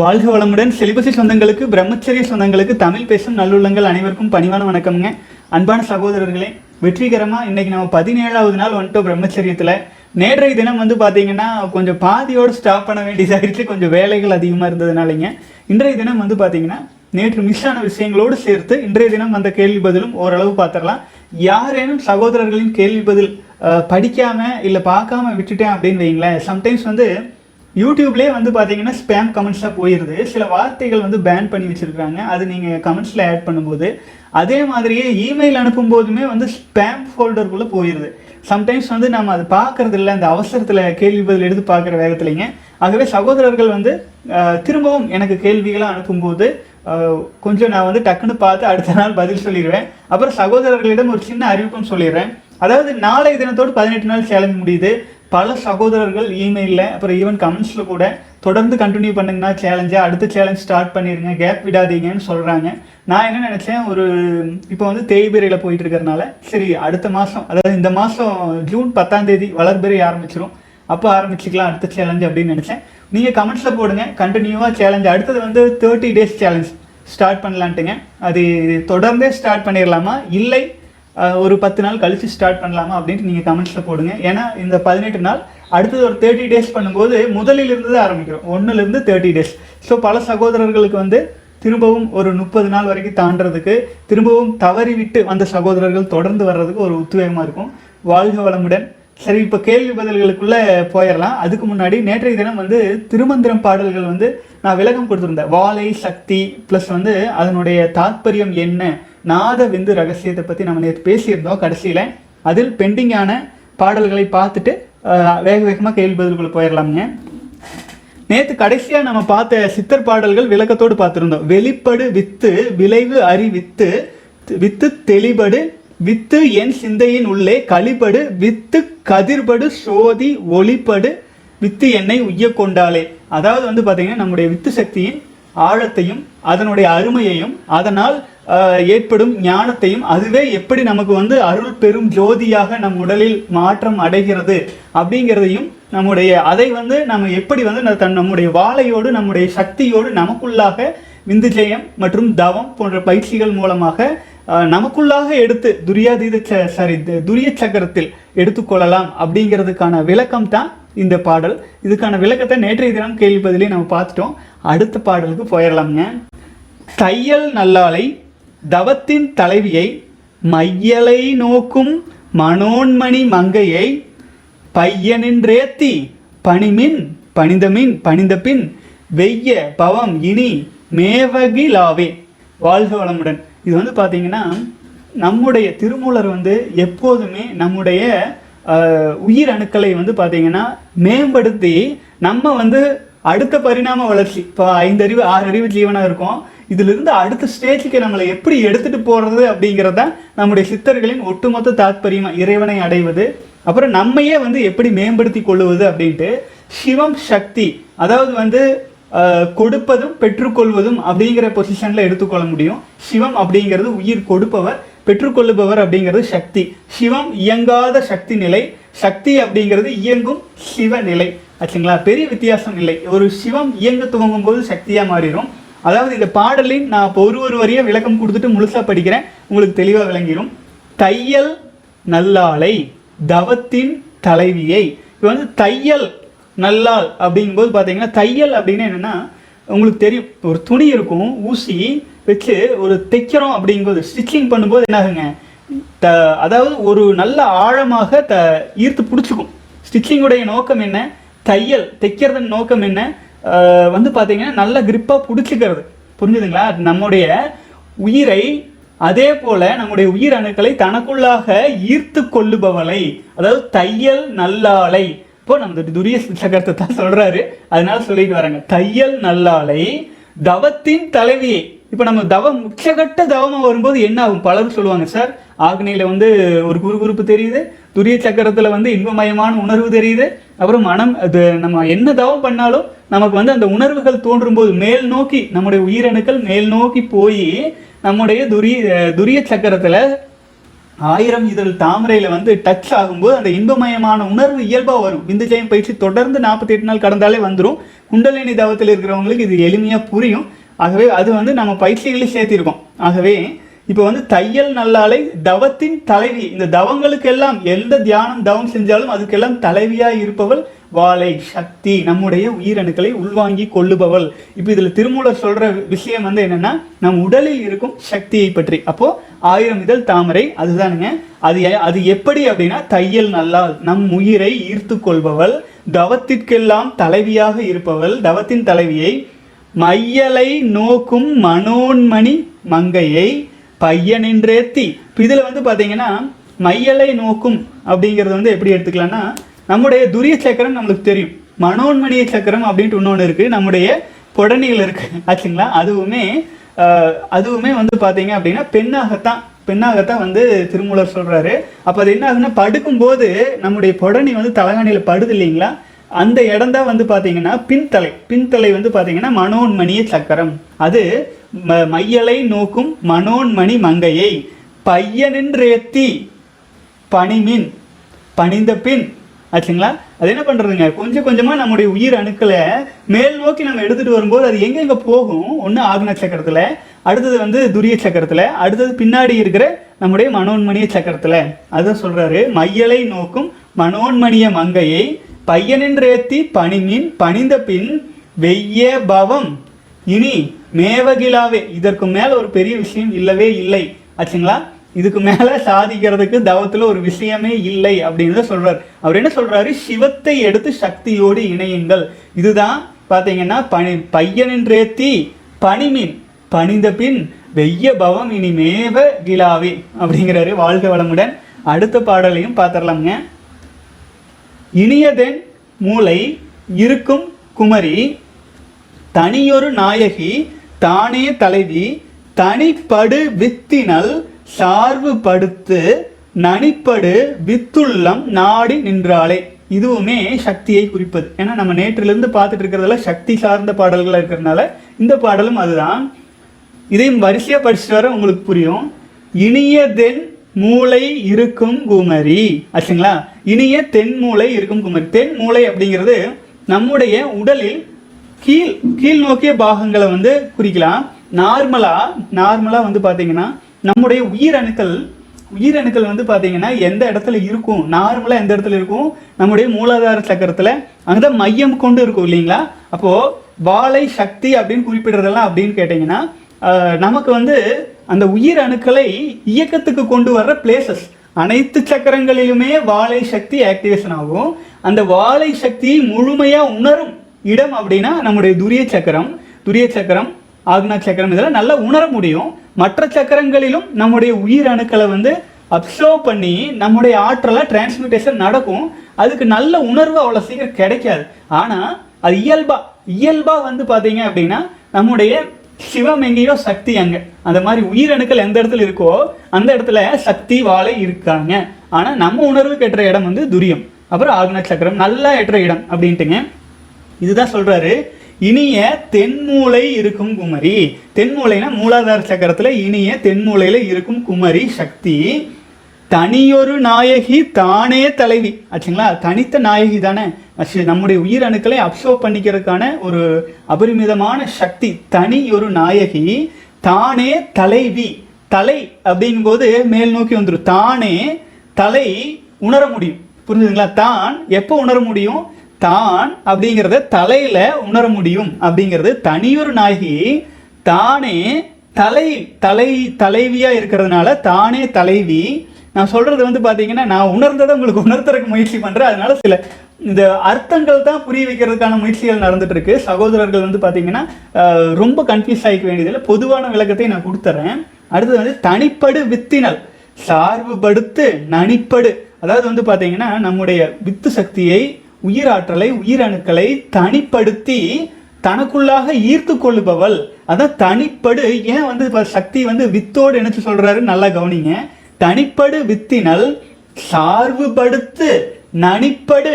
வாழ்க வளமுடன். செலிபசி சொந்தங்களுக்கு பிரம்மச்சரிய சொந்தங்களுக்கு தமிழ் பேசும் நல்லுள்ளங்கள் அனைவருக்கும் பணிவான வணக்கம்ங்க. அன்பான சகோதரர்களே வெற்றிகரமாக இன்னைக்கு நம்ம பதினேழாவது நாள் வந்துட்டோம் பிரம்மச்சரியத்தில். நேற்றைய தினம் வந்து பார்த்தீங்கன்னா கொஞ்சம் பாதியோடு ஸ்டாப் பண்ண வேண்டியதாகிடுச்சு கொஞ்சம் வேலைகள் அதிகமாக இருந்ததுனாலங்க. இன்றைய தினம் வந்து பார்த்தீங்கன்னா நேற்று மிஸ் ஆன விஷயங்களோடு சேர்த்து இன்றைய தினம் வந்த கேள்வி பதிலும் ஓரளவு பார்த்துடலாம் யாரேனும் சகோதரர்களின் கேள்வி பதில் படிக்காமல் இல்லை பார்க்காம விட்டுட்டேன் அப்படின்னு வைங்களேன். சம்டைம்ஸ் வந்து யூடியூப்லேயே வந்து பார்த்தீங்கன்னா ஸ்பேம் கமெண்ட்ஸாக போயிடுது சில வார்த்தைகள் வந்து பேன் பண்ணி வச்சுருக்காங்க அது நீங்கள் கமெண்ட்ஸில் ஆட் பண்ணும்போது அதே மாதிரியே இமெயில் அனுப்பும் போதுமே வந்து ஸ்பேம் ஃபோல்டருக்குள்ளே போயிடுது சம்டைம்ஸ் வந்து நம்ம அது பார்க்கறது இல்லை அந்த அவசரத்தில் கேள்வி பதில் எடுத்து பார்க்குற வேகத்துலைங்க. ஆகவே சகோதரர்கள் வந்து திரும்பவும் எனக்கு கேள்விகளாக அனுப்பும்போது கொஞ்சம் நான் வந்து டக்குன்னு பார்த்து அடுத்த நாள் பதில் சொல்லிடுவேன். அப்புறம் சகோதரர்களிடம் ஒரு சின்ன அறிவிப்பும் சொல்லிடுறேன். அதாவது நாளை தினத்தோடு பதினெட்டு நாள் சேலஞ்ச் முடியுது. பல சகோதரர்கள் இமெயிலில் அப்புறம் ஈவன் கமெண்ட்ஸில் கூட தொடர்ந்து கண்டினியூ பண்ணுங்கன்னா சேலஞ்சை அடுத்த சேலஞ்ச் ஸ்டார்ட் பண்ணிடுங்க கேப் விடாதீங்கன்னு சொல்கிறாங்க நான் என்ன நினச்சேன் ஒரு இப்போ வந்து தேய்பிரையில் போயிட்டு இருக்கறனால சரி அடுத்த மாதம் அதாவது இந்த மாதம் ஜூன் பத்தாம் தேதி வளர்பிறை ஆரம்பிச்சிடும் அப்போ ஆரம்பிச்சுக்கலாம் அடுத்த சேலஞ்ச் அப்படின்னு நினச்சேன். நீங்கள் கமெண்ட்ஸில் போடுங்க கண்டினியூவாக சேலஞ்ச் அடுத்தது வந்து தேர்ட்டி டேஸ் சேலஞ்ச் ஸ்டார்ட் பண்ணலான்ட்டுங்க. அது தொடர்ந்தே ஸ்டார்ட் பண்ணிடலாமா இல்லை ஒரு பத்து நாள் கழித்து ஸ்டார்ட் பண்ணலாமா அப்படின்ட்டு நீங்கள் கமெண்ட்ஸில் போடுங்க. ஏன்னா இந்த பதினெட்டு நாள் அடுத்தது ஒரு தேர்ட்டி டேஸ் பண்ணும்போது முதலில் இருந்து தான் ஆரம்பிக்கிறோம். ஒன்றுலேருந்து தேர்ட்டி டேஸ் ஸோ பல சகோதரர்களுக்கு வந்து திரும்பவும் ஒரு முப்பது நாள் வரைக்கும் தாண்டறதுக்கு திரும்பவும் தவறி விட்டு வந்த சகோதரர்கள் தொடர்ந்து வர்றதுக்கு ஒரு உத்வேகமாக இருக்கும். வாழ்க வளமுடன். சரி இப்போ கேள்வி பதில்களுக்குள்ளே போயிடலாம். அதுக்கு முன்னாடி நேற்றைய தினம் வந்து திருமந்திரம் பாடல்கள் வந்து நான் விளக்கம் கொடுத்துருந்தேன். வாழை சக்தி ப்ளஸ் வந்து அதனுடைய தாத்பரியம் என்ன? நாத விந்து ரகசியத்தை பற்றி நம்ம நேற்று பேசியிருந்தோம் கடைசியில். அதில் பெண்டிங்கான பாடல்களை பார்த்துட்டு வேக வேகமாக கேள்வி பதில்குள்ள போயிடலாமுங்க நேற்று கடைசியாக நம்ம பார்த்த சித்தர் பாடல்கள் விளக்கத்தோடு பார்த்துருந்தோம். வெளிப்படு வித்து விளைவு அறி வித்து வித்து தெளிபடு வித்து என் சிந்தையின் உள்ளே களிபடு வித்து கதிர்படு சோதி ஒளிப்படு வித்து என்னை உய்ய கொண்டாலே அதாவது வந்து பார்த்தீங்கன்னா நம்முடைய வித்து சக்தியின் ஆழத்தையும் அதனுடைய அருமையையும் அதனால் ஏற்படும் ஞானத்தையும் அதுவே எப்படி நமக்கு வந்து அருள் பெரும் ஜோதியாக நம் உடலில் மாற்றம் அடைகிறது அப்படிங்கிறதையும் நம்முடைய அதை வந்து நம்ம எப்படி வந்து தன் நம்முடைய வாழையோடு நம்முடைய சக்தியோடு நமக்குள்ளாக விந்துஜெயம் மற்றும் தவம் போன்ற பயிற்சிகள் மூலமாக நமக்குள்ளாக எடுத்து துரியாதீத ச- சாரி துரிய சக்கரத்தில் எடுத்துக்கொள்ளலாம் அப்படிங்கிறதுக்கான விளக்கம் தான் இந்த பாடல். இதுக்கான விளக்கத்தை நேற்றைய தினம் கேள்வி பதிலே நம்ம பார்த்துட்டோம். அடுத்த பாடலுக்கு போயிடலாம்ங்க. தையல் நல்லாலை தவத்தின் தலைவியை மையலை நோக்கும் மனோன்மணி மங்கையை பையனின்றேத்தி பணிமின் பணிந்தமின் பணிந்தபின் வெய்ய பவம் இனி மேவகிலாவே வாழ்க வளமுடன். இது வந்து பார்த்தீங்கன்னா நம்முடைய திருமூலர் வந்து எப்போதுமே நம்முடைய உயிர் அணுக்களை வந்து பார்த்தீங்கன்னா மேம்படுத்தி நம்ம வந்து அடுத்த பரிணாம வளர்ச்சி. இப்போ ஐந்து அறிவு ஆறு அறிவு ஜீவனாக இருக்கும். இதிலிருந்து அடுத்த ஸ்டேஜுக்கு நம்மளை எப்படி எடுத்துகிட்டு போகிறது அப்படிங்கிறது தான் நம்முடைய சித்தர்களின் ஒட்டுமொத்த தாத்பரியமா இறைவனை அடைவது அப்புறம் நம்மையே வந்து எப்படி மேம்படுத்தி கொள்ளுவது அப்படின்ட்டு சிவம் சக்தி அதாவது வந்து கொடுப்பதும் பெற்றுக்கொள்வதும் அப்படிங்கிற பொசிஷனில் எடுத்துக்கொள்ள முடியும். சிவம் அப்படிங்கிறது உயிர் கொடுப்பவர் பெற்றுக்கொள்ளுபவர் அப்படிங்கிறது சக்தி. சிவம் இயங்காத சக்தி நிலை சக்தி அப்படிங்கிறது இயங்கும் சிவ நிலை. ஆச்சுங்களா? பெரிய வித்தியாசம் இல்லை. ஒரு சிவம் இயங்க துவங்கும் போது சக்தியாக மாறிடும். அதாவது இந்த பாடலின் நான் இப்போ ஒரு ஒரு வரியா விளக்கம் கொடுத்துட்டு முழுசாக படிக்கிறேன். உங்களுக்கு தெளிவாக விளங்கிடும் தையல் நல்லாளை தவத்தின் தலைவியை. இப்போ வந்து தையல் நல்லாள் அப்படிங்கும்போது பார்த்தீங்கன்னா தையல் அப்படின்னு என்னன்னா உங்களுக்கு தெரியும் ஒரு துணி இருக்கும் ஊசி வச்சு ஒரு தைக்கிறோம் அப்படிங்கும்போது ஸ்டிச்சிங் பண்ணும்போது என்ன ஆகுங்க த அதாவது ஒரு நல்ல ஆழமாக த ஈர்த்து பிடிச்சிக்கும். ஸ்டிச்சிங்குடைய நோக்கம் என்ன? தையல் தைக்கிறதன் நோக்கம் என்ன? வந்து பார்த்தீங்கன்னா நல்ல கிரிப்பாக பிடிச்சிக்கிறது. புரிஞ்சுதுங்களா? நம்முடைய உயிரை அதே போல் நம்முடைய உயிர் அணுக்களை தனக்குள்ளாக ஈர்த்து கொள்ளுபவளை அதாவது தையல் நல்லாளை இப்போ நம்ம துரிய சக்கரத்தை தான் சொல்கிறாரு அதனால சொல்லிட்டு வராங்க தையல் நல்லாளை தவத்தின் தலைவியை. இப்போ நம்ம தவம் உச்சகட்ட தவமாக வரும்போது என்ன ஆகும் பலரும் சொல்லுவாங்க சார் ஆக்னியில வந்து ஒரு குறுகுறுப்பு தெரியுது துரிய சக்கரத்தில் வந்து இன்பமயமான உணர்வு தெரியுது அப்புறம் மனம் அது நம்ம என்ன தவம் பண்ணாலும் நமக்கு வந்து அந்த உணர்வுகள் தோன்றும் போது மேல் நோக்கி நம்முடைய உயிரணுக்கள் மேல் நோக்கி போய் நம்முடைய துரிய துரிய சக்கரத்தில் ஆயிரம் இதழ் தாமரையில் வந்து டச் ஆகும்போது அந்த இன்பமயமான உணர்வு இயல்பாக வரும். விந்துஜயம் பயிற்சி தொடர்ந்து நாற்பத்தி எட்டு நாள் கடந்தாலே வந்துடும் குண்டலினி தவத்தில் இருக்கிறவங்களுக்கு இது எளிமையாக புரியும். ஆகவே அது வந்து நம்ம பயிற்சிகளில் சேர்த்திருக்கோம். ஆகவே இப்போ வந்து தையல் நல்லாலை தவத்தின் தலைவி இந்த தவங்களுக்கெல்லாம் எந்த தியானம் தவம் செஞ்சாலும் அதுக்கெல்லாம் தலைவியாக இருப்பவள் வாழை சக்தி நம்முடைய உயிரணுக்களை உள்வாங்கி கொள்ளுபவள். இப்போ இதில் திருமூலர் சொல்கிற விஷயம் வந்து என்னென்னா நம் உடலில் இருக்கும் சக்தியை பற்றி. அப்போது ஆயிரம் இதழ் தாமரை அதுதானுங்க. அது எ- அது எப்படி அப்படின்னா தையல் நல்லால் நம் உயிரை ஈர்த்து கொள்பவள் தவத்திற்கெல்லாம் தலைவியாக இருப்பவள் தவத்தின் தலைவியை மையலை நோக்கும் மனோன்மணி மங்கையை பையனின்றேத்தி. இப்போ இதில் வந்து பார்த்தீங்கன்னா மையலை நோக்கும் அப்படிங்கிறது வந்து எப்படி எடுத்துக்கலாம்னா நம்முடைய துரிய சக்கரம் நம்மளுக்கு தெரியும். மனோன்மணிய சக்கரம் அப்படின்ட்டு இன்னொன்று இருக்குது நம்முடைய புடனிகள் இருக்குது ஆச்சுங்களா? அதுவுமே அதுவுமே வந்து பார்த்தீங்க அப்படின்னா பெண்ணாகத்தான். பெண்ணாகத்தான் வந்து திருமூலர் சொல்கிறாரு அப்போ அது என்ன ஆகுதுன்னா படுக்கும்போது நம்முடைய புடனி வந்து தலகாணியில் படுது இல்லைங்களா? அந்த இடம் தான் வந்து பார்த்தீங்கன்னா பின்தலை. பின்தலை வந்து பார்த்தீங்கன்னா மனோன்மணிய சக்கரம். அது ம- மையலை நோக்கும் மனோன்மணி மங்கையை. பையனின்றேத்தி பனிமின் பணிந்த பின். ஆச்சுங்களா? அது என்ன பண்ணுறதுங்க கொஞ்சம் கொஞ்சமாக நம்முடைய உயிர் அணுக்களை மேல் நோக்கி நம்ம எடுத்துகிட்டு வரும்போது அது எங்கெங்கே போகும்? ஒன்று ஆக்ன சக்கரத்தில் அடுத்தது வந்து துரிய சக்கரத்தில் அடுத்தது பின்னாடி இருக்கிற நம்முடைய மனோன்மணிய சக்கரத்தில். அதான் சொல்கிறாரு மையலை நோக்கும் மனோன்மணிய மங்கையை பையனின்றேத்தி பணினின் பணிந்த பின் வெய்ய பவம். இனி மேவகிலாவே. இதற்கு மேல ஒரு பெரிய விஷயம் இல்லவே இல்லை. ஆச்சுங்களா? இதுக்கு மேல சாதிக்கிறதுக்கு தவத்துல ஒரு விஷயமே இல்லை அப்படின்னு சொல்றாரு. அவர் என்ன சொல்றாரு? சிவத்தை எடுத்து சக்தியோடு இணையுங்கள். இதுதான் பாத்தீங்கன்னா பனி பையனின்றேத்தி பனிமின் பணிந்த பின் வெய்ய பவம் இனி மேவ கிலாவே அப்படிங்கிறாரு வாழ்க வளமுடன். அடுத்த பாடலையும் பார்த்துடலாம்ங்க இனியதென் மூளை இருக்கும் குமரி தனியொரு நாயகி தானே தலைவி தனிப்படு வித்தினல் சார்பு படுத்து நனிப்படு வித்துள்ளம் நாடி நின்றாளே. இதுவுமே சக்தியை குறிப்பது. ஏன்னா நம்ம நேற்றிலிருந்து பார்த்துட்டு இருக்கிறதுல சக்தி சார்ந்த பாடல்கள் இருக்கிறதுனால இந்த பாடலும் அதுதான். இதையும் வரிசையாக படிச்சுட்டு வர உங்களுக்கு புரியும். இனிய தென் மூளை இருக்கும் குமரி. ஆச்சுங்களா? இனிய தென்மூளை இருக்கும் குமரி. தென் மூளை அப்படிங்கிறது நம்முடைய உடலில் கீழ் கீழ் நோக்கிய பாகங்களை வந்து குறிக்கலாம். நார்மலாக நார்மலாக வந்து பார்த்தீங்கன்னா நம்முடைய உயிரணுக்கள் உயிரணுக்கள் வந்து பார்த்தீங்கன்னா எந்த இடத்துல இருக்கும்? நார்மலாக எந்த இடத்துல இருக்கும்? நம்முடைய மூலாதார சக்கரத்தில் அங்கே மையம் கொண்டு இருக்கும் இல்லைங்களா? அப்போது வாழை சக்தி அப்படின்னு குறிப்பிடுறதெல்லாம் அப்படின்னு கேட்டிங்கன்னா நமக்கு வந்து அந்த உயிர் அணுக்களை இயக்கத்துக்கு கொண்டு வர்ற பிளேசஸ் அனைத்து சக்கரங்களிலுமே வாழை சக்தி ஆக்டிவேஷன் ஆகும். அந்த வாழை சக்தியை முழுமையாக உணரும் இடம் அப்படின்னா நம்முடைய துரிய சக்கரம். துரிய சக்கரம் ஆக்னா சக்கரம் இதெல்லாம் நல்லா உணர முடியும். மற்ற சக்கரங்களிலும் நம்முடைய உயிர் அணுக்களை வந்து அப்சர்வ் பண்ணி நம்முடைய ஆற்றலாக டிரான்ஸ்மிட்டேஷன் நடக்கும். அதுக்கு நல்ல உணர்வு அவ்வளோ சீக்கிரம் கிடைக்காது. ஆனால் அது இயல்பா இயல்பா வந்து பார்த்தீங்க அப்படின்னா நம்முடைய சிவம் எங்கேயோ சக்தி அங்க. அந்த மாதிரி உயிரணுக்கள் எந்த இடத்துல இருக்கோ அந்த இடத்துல சக்தி வாழை இருக்காங்க. ஆனா நம்ம உணர்வு கெட்டுற இடம் வந்து துரியம். அப்புறம் ஆக்ன சக்கரம் நல்லா எட்டுற இடம் அப்படின்ட்டுங்க. இதுதான் சொல்றாரு. இனிய தென்மூலை இருக்கும் குமரி. தென்மூலைனா மூலாதார சக்கரத்துல இனிய தென்மூலையில இருக்கும் குமரி சக்தி. தனியொரு நாயகி தானே தலைவி. ஆச்சுங்களா? தனித்த நாயகி தானே. அச்சு, நம்முடைய உயிரணுக்களை அப்சர்வ் பண்ணிக்கிறதுக்கான ஒரு அபரிமிதமான சக்தி தனி ஒரு நாயகி தானே தலைவி. தலை அப்படிங்கும்போது மேல் நோக்கி வந்துடும் தானே தலை உணர முடியும். புரிஞ்சுதுங்களா? தான் எப்போ உணர முடியும்? தான் அப்படிங்கிறத தலையில உணர முடியும். அப்படிங்கிறது தனியொரு நாயகி தானே தலை தலை தலைவியா இருக்கிறதுனால தானே தலைவி நான் சொல்கிறது வந்து பார்த்தீங்கன்னா நான் உணர்ந்ததை உங்களுக்கு உணர்த்துறதுக்கு முயற்சி பண்ணுறேன் அதனால சில இந்த அர்த்தங்கள் தான் புரிய வைக்கிறதுக்கான முயற்சிகள் நடந்துட்டுருக்கு. சகோதரர்கள் வந்து பார்த்தீங்கன்னா ரொம்ப கன்ஃபியூஸ் ஆகிக்க வேண்டியதில்லை. பொதுவான விளக்கத்தை நான் கொடுத்துட்றேன் அடுத்தது வந்து தனிப்படு வித்தினல். சார்புபடுத்து நனிப்படு அதாவது வந்து பார்த்தீங்கன்னா நம்முடைய வித்து சக்தியை உயிராற்றலை உயிரணுக்களை தனிப்படுத்தி தனக்குள்ளாக ஈர்த்து கொள்ளுபவள். அதான் தனிப்படு. ஏன் வந்து இப்போ சக்தி வந்து வித்தோடு இணைச்சு சொல்கிறாரு நல்லா கவனிங்க. தனிப்படு வித்தினல் சார்புபடுத்து நனிப்படு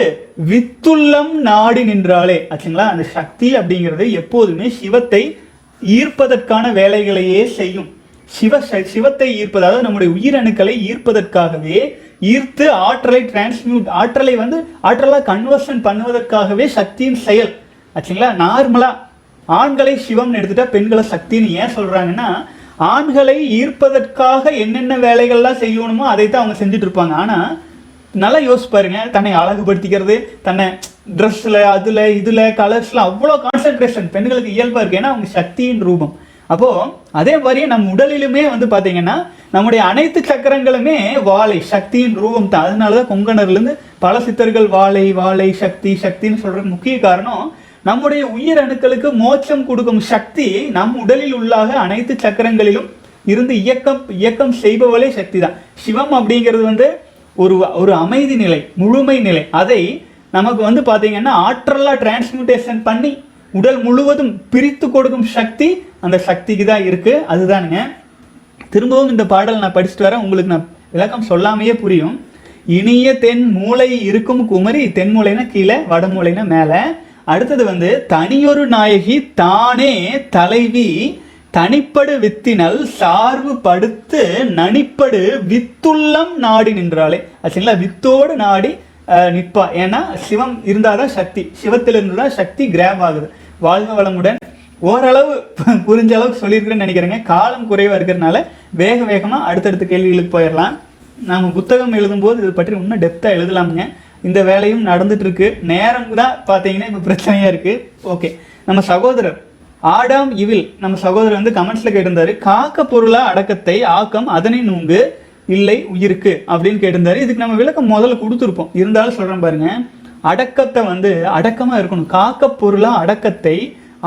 வித்துள்ளம் நாடி நின்றாலே ஆச்சுங்களா? அந்த சக்தி அப்படிங்கிறது எப்போதுமே சிவத்தை ஈர்ப்பதற்கான வேலைகளையே செய்யும். சிவ சிவத்தை ஈர்ப்பது அதாவது நம்முடைய உயிரணுக்களை ஈர்ப்பதற்காகவே ஈர்த்து ஆற்றலை டிரான்ஸ்மியூட் ஆற்றலை வந்து ஆற்றலாக கன்வர்ஷன் பண்ணுவதற்காகவே சக்தியின் செயல். ஆச்சுங்களா? நார்மலாக ஆண்களை சிவம்னு எடுத்துட்டா பெண்களை சக்தின்னு ஏன் சொல்றாங்கன்னா ஆண்களை ஈர்ப்பதற்காக என்னென்ன வேலைகள்லாம் செய்யணுமோ அதை தான் அவங்க செஞ்சுட்டு இருப்பாங்க ஆனால் நல்லா யோசிச்சு பாருங்க தன்னை அழகுபடுத்திக்கிறது தன்னை ட்ரெஸ்ஸில் அதில் இதில் கலர்ஸில் அவ்வளோ கான்சென்ட்ரேஷன் பெண்களுக்கு இயல்பாக இருக்குது ஏன்னா அவங்க சக்தியின் ரூபம். அப்போது அதே மாதிரியே நம் உடலிலுமே வந்து பார்த்தீங்கன்னா நம்முடைய அனைத்து சக்கரங்களுமே வாழை சக்தியின் ரூபம் தான். அதனால தான் கொங்கணர்லேருந்து பல சித்தர்கள் வாழை வாழை சக்தி சக்தின்னு சொல்றதுக்கு முக்கிய காரணம் நம்முடைய உயிர் அணுக்களுக்கு மோட்சம் கொடுக்கும் சக்தி நம் உடலில் உள்ளாக அனைத்து சக்கரங்களிலும் இருந்து இயக்கம் இயக்கம் செய்பவளே சக்தி தான் சிவம் அப்படிங்கிறது வந்து ஒரு ஒரு அமைதி நிலை முழுமை நிலை. அதை நமக்கு வந்து பார்த்தீங்கன்னா ஆற்றலாக டிரான்ஸ்மியூட்டேஷன் பண்ணி உடல் முழுவதும் பிரித்து கொடுக்கும் சக்தி அந்த சக்திக்கு தான் இருக்குது அதுதானுங்க. திரும்பவும் இந்த பாடல் நான் படிச்சுட்டு வரேன். உங்களுக்கு நான் விளக்கம் சொல்லாமையே புரியும். இனிய தென் மூளை இருக்கும் குமரி தென் மூளைனா கீழே வடமூளைனா மேலே. அடுத்தது வந்து தனியொரு நாயகி தானே தலைவி தனிப்படு வித்தினல் சார்பு படுத்து நனிப்படு வித்துள்ளம் நாடி நின்றாளே. சரிங்களா? வித்தோடு நாடி நிற்பா. ஏன்னா சிவம் இருந்தாதான் சக்தி. சிவத்திலிருந்து தான் சக்தி கிராப் ஆகுது. வாழ்க வளமுடன். ஓரளவு புரிஞ்ச அளவுக்கு சொல்லியிருக்கிறேன்னு நினைக்கிறேங்க. காலம் குறைவாக இருக்கிறதுனால வேக வேகமாக அடுத்தடுத்த கேள்விகளுக்கு போயிடலாம். நாம் புத்தகம் எழுதும்போது இது பற்றி இன்னும் டெப்த்தாக எழுதலாமுங்க. இந்த வேலையும் நடந்துட்டு இருக்கு நேரம் தான் பார்த்தீங்கன்னா இப்போ பிரச்சனையாக இருக்குது ஓகே நம்ம சகோதரர் ஆடாம் இவில் நம்ம சகோதரர் வந்து கமெண்ட்ஸில் கேட்டிருந்தாரு. காக்க பொருளா அடக்கத்தை ஆக்கம் அதனை நூங்கு இல்லை உயிருக்கு அப்படின்னு கேட்டிருந்தாரு. இதுக்கு நம்ம விளக்கம் முதல்ல கொடுத்துருப்போம். இருந்தாலும் சொல்கிறேன் பாருங்க. அடக்கத்தை வந்து அடக்கமாக இருக்கணும். காக்க பொருளா அடக்கத்தை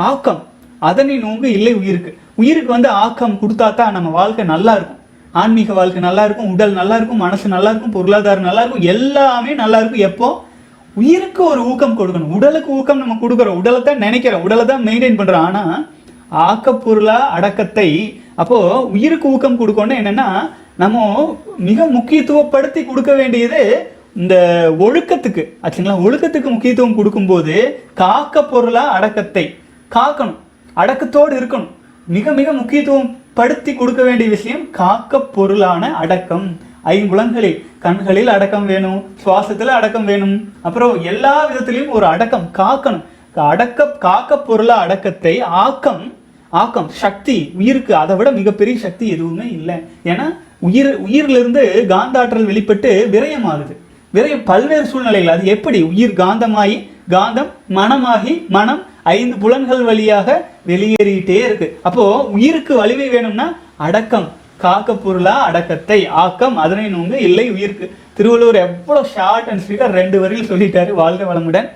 ஆக்கம். அதனை நோங்கு இல்லை உயிருக்கு. உயிருக்கு வந்து ஆக்கம் கொடுத்தா தான் நம்ம வாழ்க்கை நல்லா இருக்கும். ஆன்மீக வாழ்க்கை நல்லா இருக்கும் உடல் நல்லா இருக்கும் மனசு நல்லா இருக்கும் பொருளாதாரம் நல்லா இருக்கும் எல்லாமே நல்லா இருக்கும் எப்போ? உயிருக்கு ஒரு ஊக்கம் கொடுக்கணும். உடலுக்கு ஊக்கம் நம்ம கொடுக்குறோம். உடலை தான் நினைக்கிறோம். உடலை தான் மெயின்டைன் பண்றோம். ஆனா ஆக்கப்பொருளா அடக்கத்தை அப்போ உயிருக்கு ஊக்கம் கொடுக்கணும் என்னன்னா நம்ம மிக முக்கியத்துவப்படுத்தி கொடுக்க வேண்டியது இந்த ஒழுக்கத்துக்கு. ஆச்சுங்களா? ஒழுக்கத்துக்கு முக்கியத்துவம் கொடுக்கும்போது காக்க பொருளா அடக்கத்தை காக்கணும். அடக்கத்தோடு இருக்கணும். மிக மிக முக்கியத்துவம் படுத்தி கொடுக்க வேண்டிய விஷயம் காக்க பொருளான அடக்கம். ஐம்புலன்களில் கண்களில் அடக்கம் வேணும் சுவாசத்தில் அடக்கம் வேணும். அப்புறம் எல்லா விதத்திலையும் ஒரு அடக்கம் காக்கணும். அடக்க காக்க பொருளா அடக்கத்தை ஆக்கம் ஆக்கம் சக்தி உயிருக்கு அதை விட மிகப்பெரிய சக்தி எதுவுமே இல்லை. ஏன்னா உயிர் உயிரிலிருந்து காந்தாற்றல் வெளிப்பட்டு விரயமாகுது விரயம் பல்வேறு சூழ்நிலைகள். அது எப்படி? உயிர் காந்தமாகி காந்தம் மனமாகி மனம் ஐந்து புலன்கள் வழியாக வெளியேறிட்டே இருக்கு. அப்போ உயிருக்கு வலிமை வேணும்னா அடக்கம் காக்க பொருளா அடக்கத்தை ஆக்கம் அதனை நோங்க இல்லை உயிருக்கு. திருவள்ளுவர் எவ்வளோ ஷார்ட் அண்ட் ஸ்வீட்டாக ரெண்டு வரையில் சொல்லிட்டாரு வாழ்க வளமுடன்.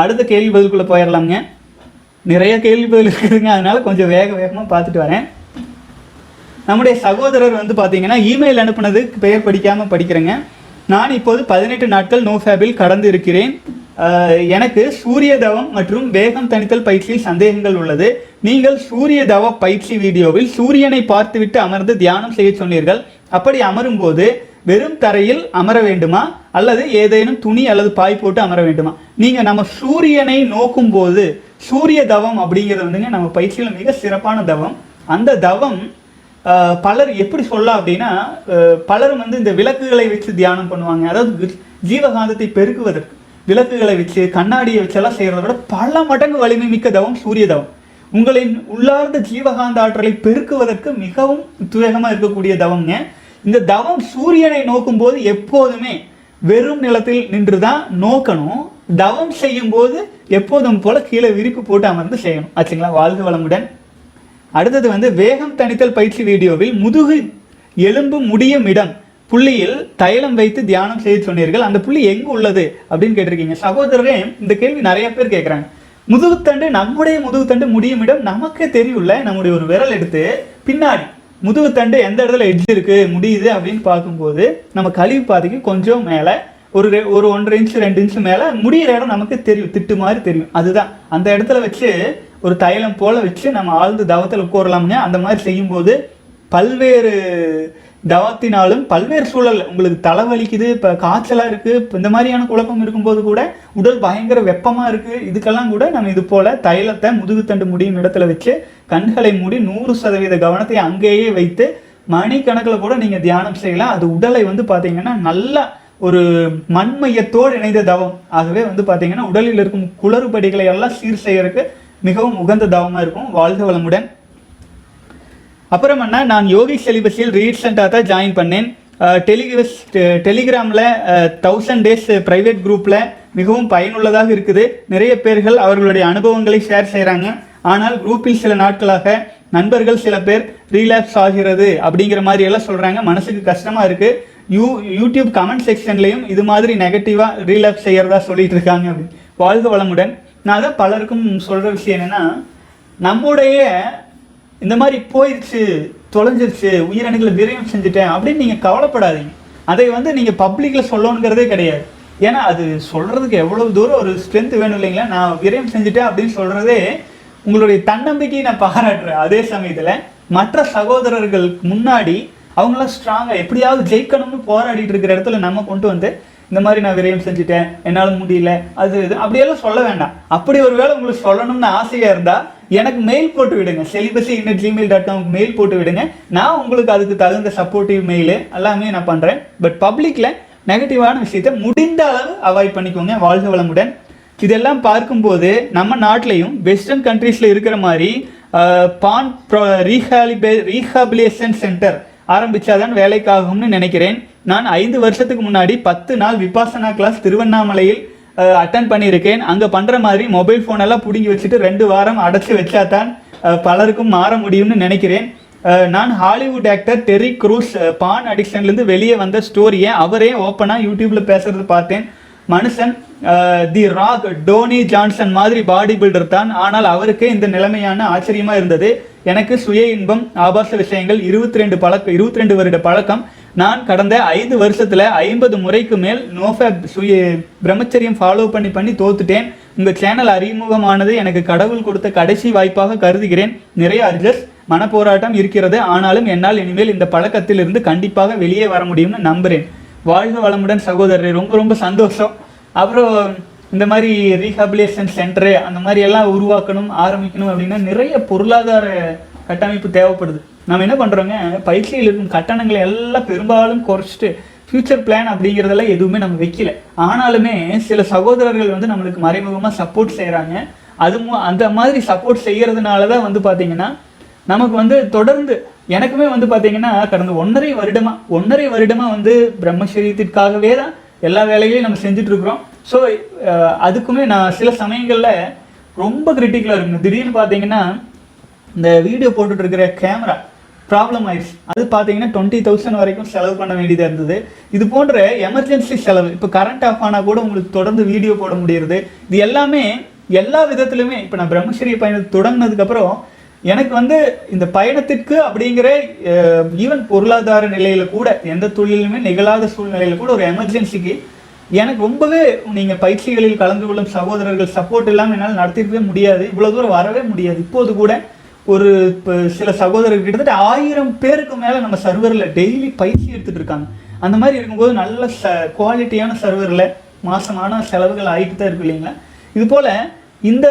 அடுத்த கேள்வி பதிலுக்குள்ளே போயிடலாங்க நிறைய கேள்வி பதில் இருக்குதுங்க அதனால கொஞ்சம் வேக வேகமாக பார்த்துட்டு வரேன். நம்முடைய சகோதரர் வந்து பார்த்தீங்கன்னா இமெயில் அனுப்புனது பெயர் படிக்காமல் படிக்கிறேங்க. நான் இப்போது பதினெட்டு நாட்கள் நோ ஃபேபில் கடந்து இருக்கிறேன். எனக்கு சூரிய தவம் மற்றும் வேகம் தணித்தல் பயிற்சியில் சந்தேகங்கள் உள்ளது. நீங்கள் சூரிய தவ பயிற்சி வீடியோவில் சூரியனை பார்த்துவிட்டு அமர்ந்து தியானம் செய்ய சொன்னீர்கள். அப்படி அமரும் போது வெறும் தரையில் அமர வேண்டுமா? அல்லது ஏதேனும் துணி அல்லது பாய் போட்டு அமர வேண்டுமா? நீங்க நம்ம சூரியனை நோக்கும் போது சூரிய தவம் அப்படிங்கிறது வந்துங்க நம்ம பயிற்சியில் மிக சிறப்பான தவம். அந்த தவம் பலர் எப்படி சொல்லலாம் அப்படின்னா பலரும் வந்து இந்த விளக்குகளை வச்சு தியானம் பண்ணுவாங்க. அதாவது ஜீவகாந்தத்தை பெருக்குவதற்கு. விளக்குகளை வச்சு கண்ணாடியை வச்செல்லாம் செய்யறத விட பல மடங்கு வலிமை மிக்க தவம் சூரிய தவம். உங்களின் உள்ளார்ந்த ஜீவகாந்த ஆற்றலை பெருக்குவதற்கு மிகவும் உத்வேகமாக இருக்கக்கூடிய தவம்ங்க. இந்த தவம் சூரியனை நோக்கும் போது எப்போதுமே வெறும் நிலத்தில் நின்று தான் நோக்கணும். தவம் செய்யும் போது எப்போதும் போல கீழே விரிப்பு போட்டு அமர்ந்து செய்யணும். ஆச்சுங்களா? வாழ்க வளமுடன். அடுத்தது வந்து வேகம் தணித்தல் பயிற்சி வீடியோவில் முதுகு எலும்பு முடியும் இடம். புள்ளியில் தைலம் வைத்து தியானம் செய்து சொன்னீர்கள். அந்த புள்ளி எங்கு உள்ளது அப்படின்னு கேட்டிருக்கீங்க. சகோதரரே இந்த கேள்வி நிறைய பேர் கேட்குறாங்க. முதுகுத்தண்டு நம்முடைய முதுகுத்தண்டு முடியும் இடம் நமக்கே தெரியும்ல. நம்முடைய ஒரு விரல் எடுத்து பின்னாடி முதுகுத்தண்டு எந்த இடத்துல எட்ஜ் இருக்கு முடியுது அப்படின்னு பார்க்கும்போது நம்ம கழிவு பாதைக்கு கொஞ்சம் மேலே ஒரு ரெ- ஒரு ஒன்றரை இன்ச்சு ரெண்டு இன்ச்சு மேலே முடியிற இடம் நமக்கு தெரியும். திட்டு மாதிரி தெரியும். அதுதான். அந்த இடத்துல வச்சு ஒரு தைலம் போல வச்சு நம்ம ஆழ்ந்து தவத்தில் உட்காரலாம்ங்க அந்த மாதிரி செய்யும்போது பல்வேறு தவத்தினாலும் பல்வேறு சூழல் உங்களுக்கு தலைவலிக்குது இப்போ காய்ச்சலாக இருக்குது இப்போ இந்த மாதிரியான குழப்பம் இருக்கும்போது கூட உடல் பயங்கர வெப்பமாக இருக்குது இதுக்கெல்லாம் கூட நம்ம இது போல் தைலத்தை முதுகுத்தண்டு முடியும் இடத்துல வச்சு கண்களை மூடி நூறு சதவீத கவனத்தை அங்கேயே வைத்து மணிக்கணக்கில் கூட நீங்கள் தியானம் செய்யலாம். அது உடலை வந்து பார்த்தீங்கன்னா நல்லா ஒரு மண்மையத்தோடு இணைந்த தவம். ஆகவே வந்து பார்த்தீங்கன்னா உடலில் இருக்கும் குளறுபடிகளை எல்லாம் சீர் செய்யறதுக்கு மிகவும் உகந்த தவமாக இருக்கும். வாழ்க வளமுடன். அப்புறம் என்ன நான் யோகி செலிபஸில் ரீசெண்டாக தான் ஜாயின் பண்ணேன். டெலிகிரஸ் டெலிகிராமில் தௌசண்ட் டேஸ் ப்ரைவேட் குரூப்பில் மிகவும் பயனுள்ளதாக இருக்குது. நிறைய பேர்கள் அவர்களுடைய அனுபவங்களை ஷேர் செய்கிறாங்க ஆனால் குரூப்பில் சில நாட்களாக நண்பர்கள் சில பேர் ரீலாப்ஸ் ஆகிறது அப்படிங்கிற மாதிரி எல்லாம் சொல்கிறாங்க மனசுக்கு கஷ்டமாக இருக்குது யூ யூடியூப் கமெண்ட் செக்ஷன்லேயும் இது மாதிரி நெகட்டிவாக ரீலாப்ஸ் செய்கிறதா சொல்லிட்டு இருக்காங்க அப்படி வாழ்க வளமுடன். நான் தான் பலருக்கும் சொல்கிற விஷயம் என்னென்னா நம்முடைய இந்த மாதிரி போயிடுச்சு தொலைஞ்சிருச்சு உயிரணுகளை விரயம் செஞ்சுட்டேன் அப்படின்னு நீங்கள் கவலைப்படாதீங்க. அதை வந்து நீங்கள் பப்ளிக்கில் சொல்லணுங்கிறதே கிடையாது. ஏன்னா அது சொல்கிறதுக்கு எவ்வளோ தூரம் ஒரு ஸ்ட்ரென்த் வேணும் இல்லைங்களா? நான் விரயம் செஞ்சுட்டேன் அப்படின்னு சொல்கிறதே உங்களுடைய தன்னம்பிக்கையை நான் பாராட்டுறேன். அதே சமயத்தில் மற்ற சகோதரர்களுக்கு முன்னாடி அவங்களாம் ஸ்ட்ராங்காக எப்படியாவது ஜெயிக்கணும்னு போராடிட்டு இருக்கிற இடத்துல நம்ம கொண்டு வந்து இந்த மாதிரி நான் விரயம் செஞ்சுட்டேன் என்னால் முடியல அது இது அப்படியெல்லாம் சொல்ல வேண்டாம். அப்படி ஒரு வேளை உங்களுக்கு சொல்லணும்னு ஆசையாக இருந்தால் எனக்கு மெயில் போட்டு விடுங்க. செலிபஸி இன்னும் ஜிமெயில் டாட் காம்க்கு மெயில் போட்டு விடுங்க. நான் உங்களுக்கு அதுக்கு தகுந்த சப்போர்ட்டிவ் மெயிலு எல்லாமே நான் பண்ணுறேன் பட் பப்ளிக்கில் நெகட்டிவான விஷயத்தை முடிந்த அளவு அவாய்ட் பண்ணிக்கோங்க. வாழ்க வளமுடன். இதெல்லாம் பார்க்கும்போது நம்ம நாட்டிலையும் வெஸ்டர்ன் கண்ட்ரீஸில் இருக்கிற மாதிரி பான் பான் ரீஹாலிபே ரீஹாபிலேஷன் சென்டர் ஆரம்பித்தாதான் வேலைக்காகும்னு நினைக்கிறேன். நான் ஐந்து வருஷத்துக்கு முன்னாடி பத்து நாள் விபாசனா கிளாஸ் திருவண்ணாமலையில் அட்டன் பண்ணியிருக்கேன். அங்கே பண்ணுற மாதிரி மொபைல் ஃபோனெல்லாம் பிடுங்கி வச்சுட்டு ரெண்டு வாரம் அடைச்சி வச்சாதான் பலருக்கும் மாற முடியும்னு நினைக்கிறேன். நான் Hollywood actor Terry Crews porn அடிக்ஷன்லேருந்து வெளியே வந்த ஸ்டோரியை அவரே ஓப்பனாக யூடியூப்பில் பேசுகிறது பார்த்தேன். மனுஷன் தி ராக் டோனி ஜான்சன் மாதிரி பாடி பில்டர் தான். ஆனால் அவருக்கே இந்த நிலைமையான ஆச்சரியமாக இருந்தது. எனக்கு சுய இன்பம் ஆபாச விஷயங்கள் இருபத்தி ரெண்டு பழக்கம் இருபத்தி ரெண்டு வருட பழக்கம் நான் கடந்த ஐந்து வருஷத்தில் ஐம்பது முறைக்கு மேல் நோஃபேப் சுய பிரம்மச்சரியம் ஃபாலோ பண்ணி பண்ணி தோத்துட்டேன். உங்கள் சேனல் அறிமுகமானது எனக்கு கடவுள் கொடுத்த கடைசி வாய்ப்பாக கருதுகிறேன். நிறைய அர்ஜஸ் மனப்போராட்டம் இருக்கிறது. ஆனாலும் என்னால் இனிமேல் இந்த பழக்கத்தில் இருந்து கண்டிப்பாக வெளியே வர முடியும்னு நம்புகிறேன் வாழ்க வளமுடன் சகோதரரே ரொம்ப ரொம்ப சந்தோஷம். அப்புறம் இந்த மாதிரி ரீஹாபிலேஷன் சென்டரு அந்த மாதிரி எல்லாம் உருவாக்கணும் ஆரம்பிக்கணும் அப்படின்னா நிறைய பொருளாதார கட்டமைப்பு தேவைப்படுது. நம்ம என்ன பண்ணுறோங்க பயிற்சியில் இருக்கும் கட்டணங்களை எல்லாம் பெரும்பாலும் குறைச்சிட்டு ஃப்யூச்சர் பிளான் அப்படிங்கிறதெல்லாம் எதுவுமே நம்ம வைக்கல. ஆனாலுமே சில சகோதரர்கள் வந்து நம்மளுக்கு மறைமுகமாக சப்போர்ட் செய்கிறாங்க அது மு- அந்த மாதிரி சப்போர்ட் செய்கிறதுனால தான் வந்து பார்த்தீங்கன்னா நமக்கு வந்து தொடர்ந்து எனக்குமே வந்து பார்த்தீங்கன்னா கடந்த ஒன்றரை வருடமாக ஒன்றரை வருடமாக வந்து பிரம்மச்சரியத்திற்காகவே தான் எல்லா வேலைகளையும் நம்ம செஞ்சிட்ருக்குறோம் ஸோ அதுக்குமே நான் சில சமயங்களில் ரொம்ப கிரிட்டிக்கலாக இருக்குங்க திடீர்னு பார்த்தீங்கன்னா இந்த வீடியோ போட்டுட்டு இருக்கிற கேமரா ப்ராப்ளம் ஆயிடுச்சு அது பார்த்தீங்கன்னா டுவெண்ட்டி தௌசண்ட் வரைக்கும் செலவு பண்ண வேண்டியதாக இருந்தது. இது போன்ற எமர்ஜென்சி செலவு. இப்போ கரண்ட் ஆஃப் ஆனால் கூட உங்களுக்கு தொடர்ந்து வீடியோ போட முடியுது இது எல்லாமே எல்லா விதத்துலையுமே இப்போ நான் பிரம்மச்சரிய பயணத்தை தொடங்கினதுக்கப்புறம் எனக்கு வந்து இந்த பயணத்திற்கு அப்படிங்கிற ஈவன் பொருளாதார நிலையில் கூட எந்த தொழிலுமே நிகழாத சூழ்நிலையில் கூட ஒரு எமர்ஜென்சிக்கு எனக்கு ரொம்பவே நீங்கள் பயிற்சிகளில் கலந்து கொள்ளும் சகோதரர்கள் சப்போர்ட் இல்லாமல் என்னால் நடத்திருக்கவே முடியாது. இவ்வளோ தூரம் வரவே முடியாது. இப்போது கூட ஒரு இப்போ சில சகோதரர் கிட்டத்தட்ட ஆயிரம் பேருக்கு மேலே நம்ம சர்வரில் டெய்லி பயிற்சி எடுத்துகிட்டு இருக்காங்க. அந்த மாதிரி இருக்கும்போது நல்ல ச குவாலிட்டியான சர்வரில் மாசமான செலவுகள் ஆகிட்டு தான் இருக்கு இல்லைங்களா? இது போல் இந்த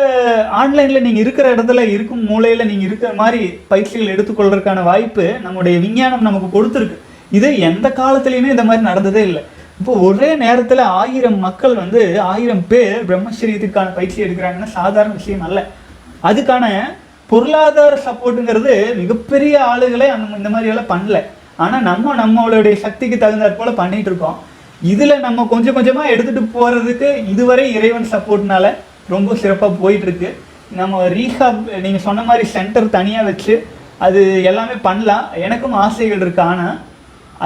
ஆன்லைனில் நீங்கள் இருக்கிற இடத்துல இருக்கும் மூலையில் நீங்கள் இருக்கிற மாதிரி பயிற்சிகள் எடுத்துக்கொள்றதுக்கான வாய்ப்பு நம்முடைய விஞ்ஞானம் நமக்கு கொடுத்துருக்கு. இது எந்த காலத்துலேயுமே இந்த மாதிரி நடந்ததே இல்லை. இப்போ ஒரே நேரத்தில் ஆயிரம் மக்கள் வந்து ஆயிரம் பேர் பிரம்மச்சரியத்திற்கான பயிற்சி எடுக்கிறாங்கன்னா சாதாரண விஷயம் அல்ல. அதுக்கான பொருளாதார சப்போர்ட்டுங்கிறது மிகப்பெரிய ஆளுகளே அந்த இந்த மாதிரி எல்லாம் பண்ணல. ஆனால் நம்ம நம்மளுடைய சக்திக்கு தகுந்தாற் போல் பண்ணிகிட்டு இருக்கோம். இதில் நம்ம கொஞ்சம் கொஞ்சமாக எடுத்துகிட்டு போகிறதுக்கு இதுவரை இறைவன் சப்போர்ட்னால ரொம்ப சிறப்பாக போயிட்டுருக்கு. நம்ம ரீஹாப் நீங்கள் சொன்ன மாதிரி சென்டர் தனியாக வச்சு அது எல்லாமே பண்ணலாம். எனக்கும் ஆசைகள் இருக்கு. ஆனால்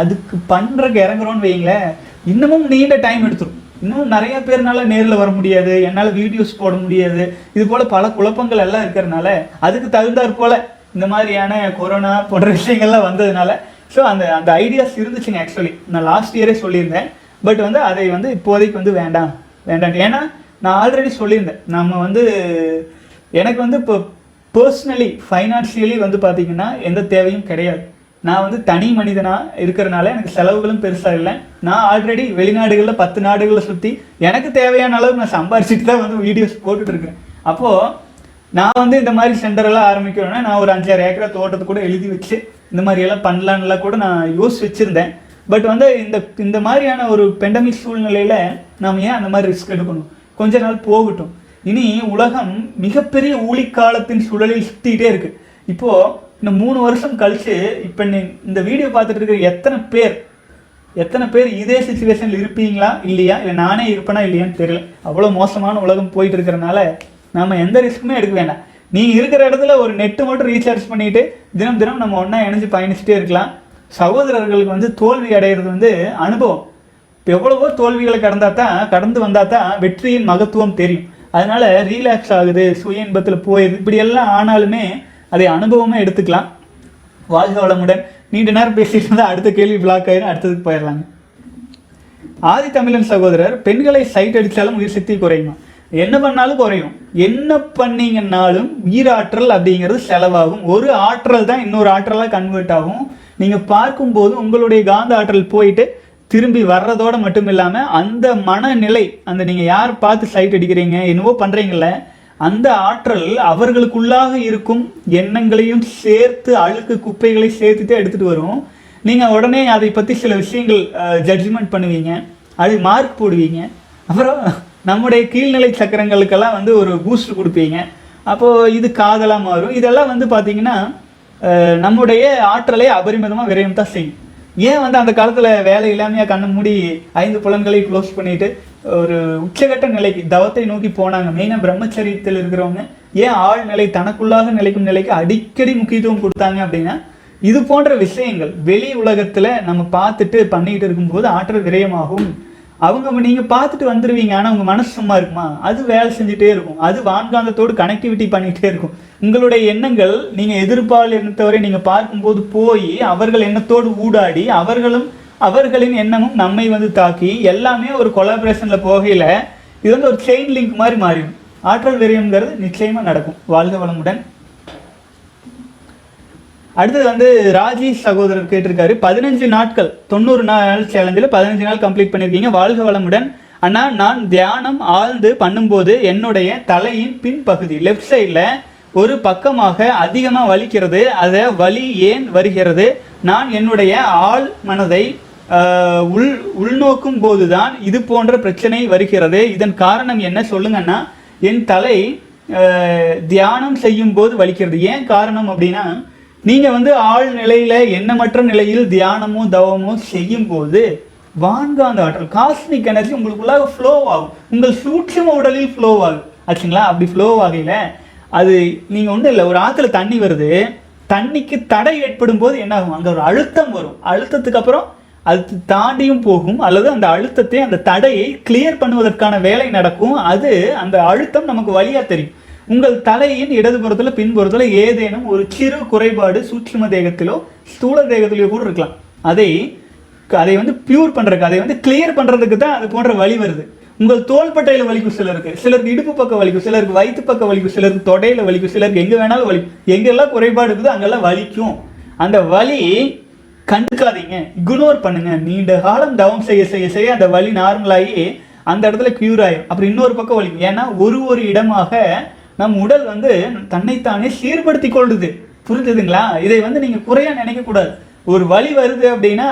அதுக்கு பண்ணுறக்கு இறங்குறோன்னு வைங்களேன் இன்னமும் நீண்ட டைம் எடுத்துரும். இன்னும் நிறைய பேர்னால நேரில் வர முடியாது என்னால் வீடியோஸ் போட முடியாது. இது போல் பல குழப்பங்கள் எல்லாம் இருக்கிறனால அதுக்கு தகுந்தாற் போல் இந்த மாதிரியான கொரோனா போன்ற விஷயங்கள்லாம் வந்ததுனால ஸோ அந்த அந்த ஐடியாஸ் இருந்துச்சுங்க ஆக்சுவலி நான் லாஸ்ட் இயரே சொல்லியிருந்தேன். பட் வந்து அதை வந்து இப்போதைக்கு வந்து வேண்டாம் வேண்டாம். ஏன்னா நான் ஆல்ரெடி சொல்லியிருந்தேன். நம்ம வந்து எனக்கு வந்து இப்போ பர்சனலி ஃபைனான்சியலி வந்து பார்த்திங்கன்னா எந்த தேவையும் கிடையாது. நான் வந்து தனி மனிதனாக இருக்கிறனால எனக்கு செலவுகளும் பெருசாக இல்லை. நான் ஆல்ரெடி வெளிநாடுகளில் பத்து நாடுகளில் சுற்றி எனக்கு தேவையான அளவு நான் சம்பாரிச்சிட்டு தான் வந்து வீடியோஸ் போட்டுட்ருக்கேன் அப்போது நான் வந்து இந்த மாதிரி சென்டரெல்லாம் ஆரம்பிக்கணும்னா நான் ஒரு அஞ்சாறு ஏக்கரா தோட்டத்தை கூட எழுதி வச்சு இந்த மாதிரியெல்லாம் பண்ணலான்லாம் கூட நான் யோசிச்சு வச்சுருந்தேன். பட் வந்து இந்த இந்த மாதிரியான ஒரு பெண்டமிக் சூழ்நிலையில் நாம் ஏன் அந்த மாதிரி ரிஸ்க் எடுக்கணும்? கொஞ்ச நாள் போகட்டும். இனி உலகம் மிகப்பெரிய ஊழிக்காலத்தின் சூழலில் சுற்றிக்கிட்டே இருக்குது இப்போது இந்த மூணு வருஷம் கழித்து இப்போ நீ இந்த வீடியோ பார்த்துட்டு இருக்கிற எத்தனை பேர் எத்தனை பேர் இதே சுச்சுவேஷனில் இருப்பீங்களா இல்லையா? இல்லை நானே இருப்பேனா இல்லையான்னு தெரியல. அவ்வளோ மோசமான உலகம் போயிட்டு இருக்கிறனால நம்ம எந்த ரிஸ்க்குமே எடுக்க வேண்டாம். நீங்கள் இருக்கிற இடத்துல ஒரு நெட்டு மட்டும் ரீசார்ஜ் பண்ணிவிட்டு தினம் தினம் நம்ம ஒன்றா இணைஞ்சு பயணிச்சுட்டே இருக்கலாம். சகோதரர்களுக்கு வந்து தோல்வி அடையிறது வந்து அனுபவம். இப்போ எவ்வளவோ தோல்விகளை கடந்தால் தான் கடந்து வந்தால் தான் வெற்றியின் மகத்துவம் தெரியும். அதனால் ரீலாக்ஸ் ஆகுது சுய இன்பத்தில் போயிடுது இப்படியெல்லாம் ஆனாலுமே அதை அனுபவமே எடுத்துக்கலாம். வாழ்க வளமுடன். நீண்ட நேரம் பேசிட்டு இருந்தால் அடுத்த கேள்வி பிளாக் ஆயிரும். அடுத்ததுக்கு போயிடலாங்க. ஆதி தமிழன் சகோதரர் பெண்களை சைட் அடித்தாலும் உயிர் சக்தி குறையுமா? என்ன பண்ணாலும் குறையும். என்ன பண்ணீங்கன்னாலும் உயிராற்றல் அப்படிங்கிறது செலவாகும். ஒரு ஆற்றல் தான் இன்னொரு ஆற்றலாக கன்வெர்ட் ஆகும். நீங்கள் பார்க்கும்போது உங்களுடைய காந்த ஆற்றல் போயிட்டு திரும்பி வர்றதோட மட்டும் இல்லாமல் அந்த மனநிலை அந்த நீங்கள் யார் பார்த்து சைட் அடிக்கிறீங்க என்னவோ பண்ணுறீங்கள அந்த ஆற்றல் அவர்களுக்குள்ளாக இருக்கும் எண்ணங்களையும் சேர்த்து அழுக்கு குப்பைகளை சேர்த்துட்டு எடுத்துகிட்டு வரும். நீங்கள் உடனே அதை பற்றி சில விஷயங்கள் ஜட்ஜ்மெண்ட் பண்ணுவீங்க. அது மார்க் போடுவீங்க. அப்புறம் நம்முடைய கீழ்நிலை சக்கரங்களுக்கெல்லாம் வந்து ஒரு பூஸ்ட் கொடுப்பீங்க. அப்போது இது காதலாக மாறும். இதெல்லாம் வந்து பார்த்தீங்கன்னா நம்முடைய ஆற்றலை அபரிமிதமாக விரையும் தான் செய்யும். ஏன் வந்து அந்த காலத்தில் வேலை இல்லாமையாக கண்ணை மூடி ஐந்து புலன்களை க்ளோஸ் பண்ணிவிட்டு ஒரு உச்சகட்ட நிலைக்கு தவத்தை நோக்கி போனாங்க. மெயினாக பிரம்மச்சரியத்தில் இருக்கிறவங்க ஏன் ஆள் நிலை தனக்குள்ளாக நிலைக்கும் நிலைக்கு அடிக்கடி முக்கியத்துவம் கொடுத்தாங்க அப்படின்னா இது போன்ற விஷயங்கள் வெளி உலகத்தில் நம்ம பார்த்துட்டு பண்ணிக்கிட்டு இருக்கும்போது ஆற்றல் விரயமாகும். அவங்க நீங்கள் பார்த்துட்டு வந்துடுவீங்க ஆனால் உங்கள் மனசு சும்மா இருக்குமா? அது வேலை செஞ்சுட்டே இருக்கும். அது வான்காந்தத்தோடு கனெக்டிவிட்டி பண்ணிகிட்டே இருக்கும். உங்களுடைய எண்ணங்கள் நீங்கள் எதிர்பால் எண்ணத்தவரை நீங்கள் பார்க்கும்போது போய் அவர்கள் எண்ணத்தோடு ஊடாடி அவர்களும் அவர்களின் எண்ணமும் நம்மை வந்து தாக்கி எல்லாமே ஒரு கொலாபரேஷனில் போகையில் இது வந்து ஒரு செயின் லிங்க் மாதிரி மாறிடும். ஆற்றல் விரயம்ங்கிறது நிச்சயமாக நடக்கும். வாழ்க வளமுடன். அடுத்தது வந்து ராஜேஷ் சகோதரர் கேட்டிருக்காரு. பதினஞ்சு நாட்கள் தொண்ணூறு நாள் சேலஞ்சில் பதினஞ்சு நாள் கம்ப்ளீட் பண்ணியிருக்கீங்க. வாழ்க வளமுடன். ஆனால் நான் தியானம் ஆழ்ந்து பண்ணும்போது என்னுடைய தலையின் பின்பகுதி லெஃப்ட் சைடில் ஒரு பக்கமாக அதிகமாக வலிக்கிறது. அதை வலி ஏன் வருகிறது? நான் என்னுடைய ஆள் மனதை உள் உள்நோக்கும் போதுதான் இது போன்ற பிரச்சனை வருகிறது. இதன் காரணம் என்ன? சொல்லுங்கன்னா என் தலை தியானம் செய்யும் போது வலிக்கிறது. ஏன் காரணம் அப்படின்னா நீங்கள் வந்து ஆழ்நிலையில் எண்ணமற்ற நிலையில் தியானமோ தவமோ செய்யும் போது வான்காந்த ஆற்றல் காஸ்மிக் எனர்ஜி உங்களுக்குள்ளாக ஃப்ளோ ஆகும். உங்கள் சூட்சம உடலில் ஃப்ளோ ஆகும். ஆச்சுங்களா? அப்படி ஃப்ளோ ஆகையில் அது நீங்கள் ஒன்றும் இல்லை ஒரு ஆற்றுல தண்ணி வருது. தண்ணிக்கு தடை ஏற்படும் போது என்ன ஆகும் அங்கே ஒரு அழுத்தம் வரும். அழுத்தத்துக்கு அப்புறம் அது தாண்டியும் போகும் அல்லது அந்த அழுத்தத்தை அந்த தடையை கிளியர் பண்ணுவதற்கான வேலை நடக்கும். அது அந்த அழுத்தம் நமக்கு வழியாக தெரியும். உங்கள் தலையின் இடதுபுறத்தில் பின்புறத்தில் ஏதேனும் ஒரு சிறு குறைபாடு சூட்சும தேகத்திலோ ஸ்தூல தேகத்திலோ கூட இருக்கலாம். அதை அதை வந்து பியூர் பண்ணுறதுக்கு அதை வந்து கிளியர் பண்ணுறதுக்கு தான் அது போன்ற வழி வருது. உங்கள் தோள்பட்டையில் வலிக்கும் சிலருக்கு சிலருக்கு இடுப்பு பக்கம் வலிக்கும் சிலருக்கு வயிற்று பக்கம் வலிக்கும் சிலருக்கு தொடையில் வலிக்கும் சிலருக்கு எங்கே வேணாலும் வலிக்கும். எங்கெல்லாம் குறைபாடு இருக்குதோ அங்கெல்லாம் வலிக்கும். அந்த வலி கண்டுக்காதீங்க. இக்னோர் பண்ணுங்க. நீண்ட காலம் தவம் செய்ய செய்ய செய்ய அந்த வலி நார்மலாகி அந்த இடத்துல கியூர் ஆயிடும் அப்புறம் இன்னொரு பக்கம் வலி ஏன்னா ஒரு ஒரு இடமாக நம் உடல் வந்து தன்னைத்தானே சீர்படுத்தி கொள்ளுது. புரிஞ்சுதுங்களா? இதை வந்து நீங்கள் குறையாக நினைக்கக்கூடாது. ஒரு வழி வருது அப்படின்னா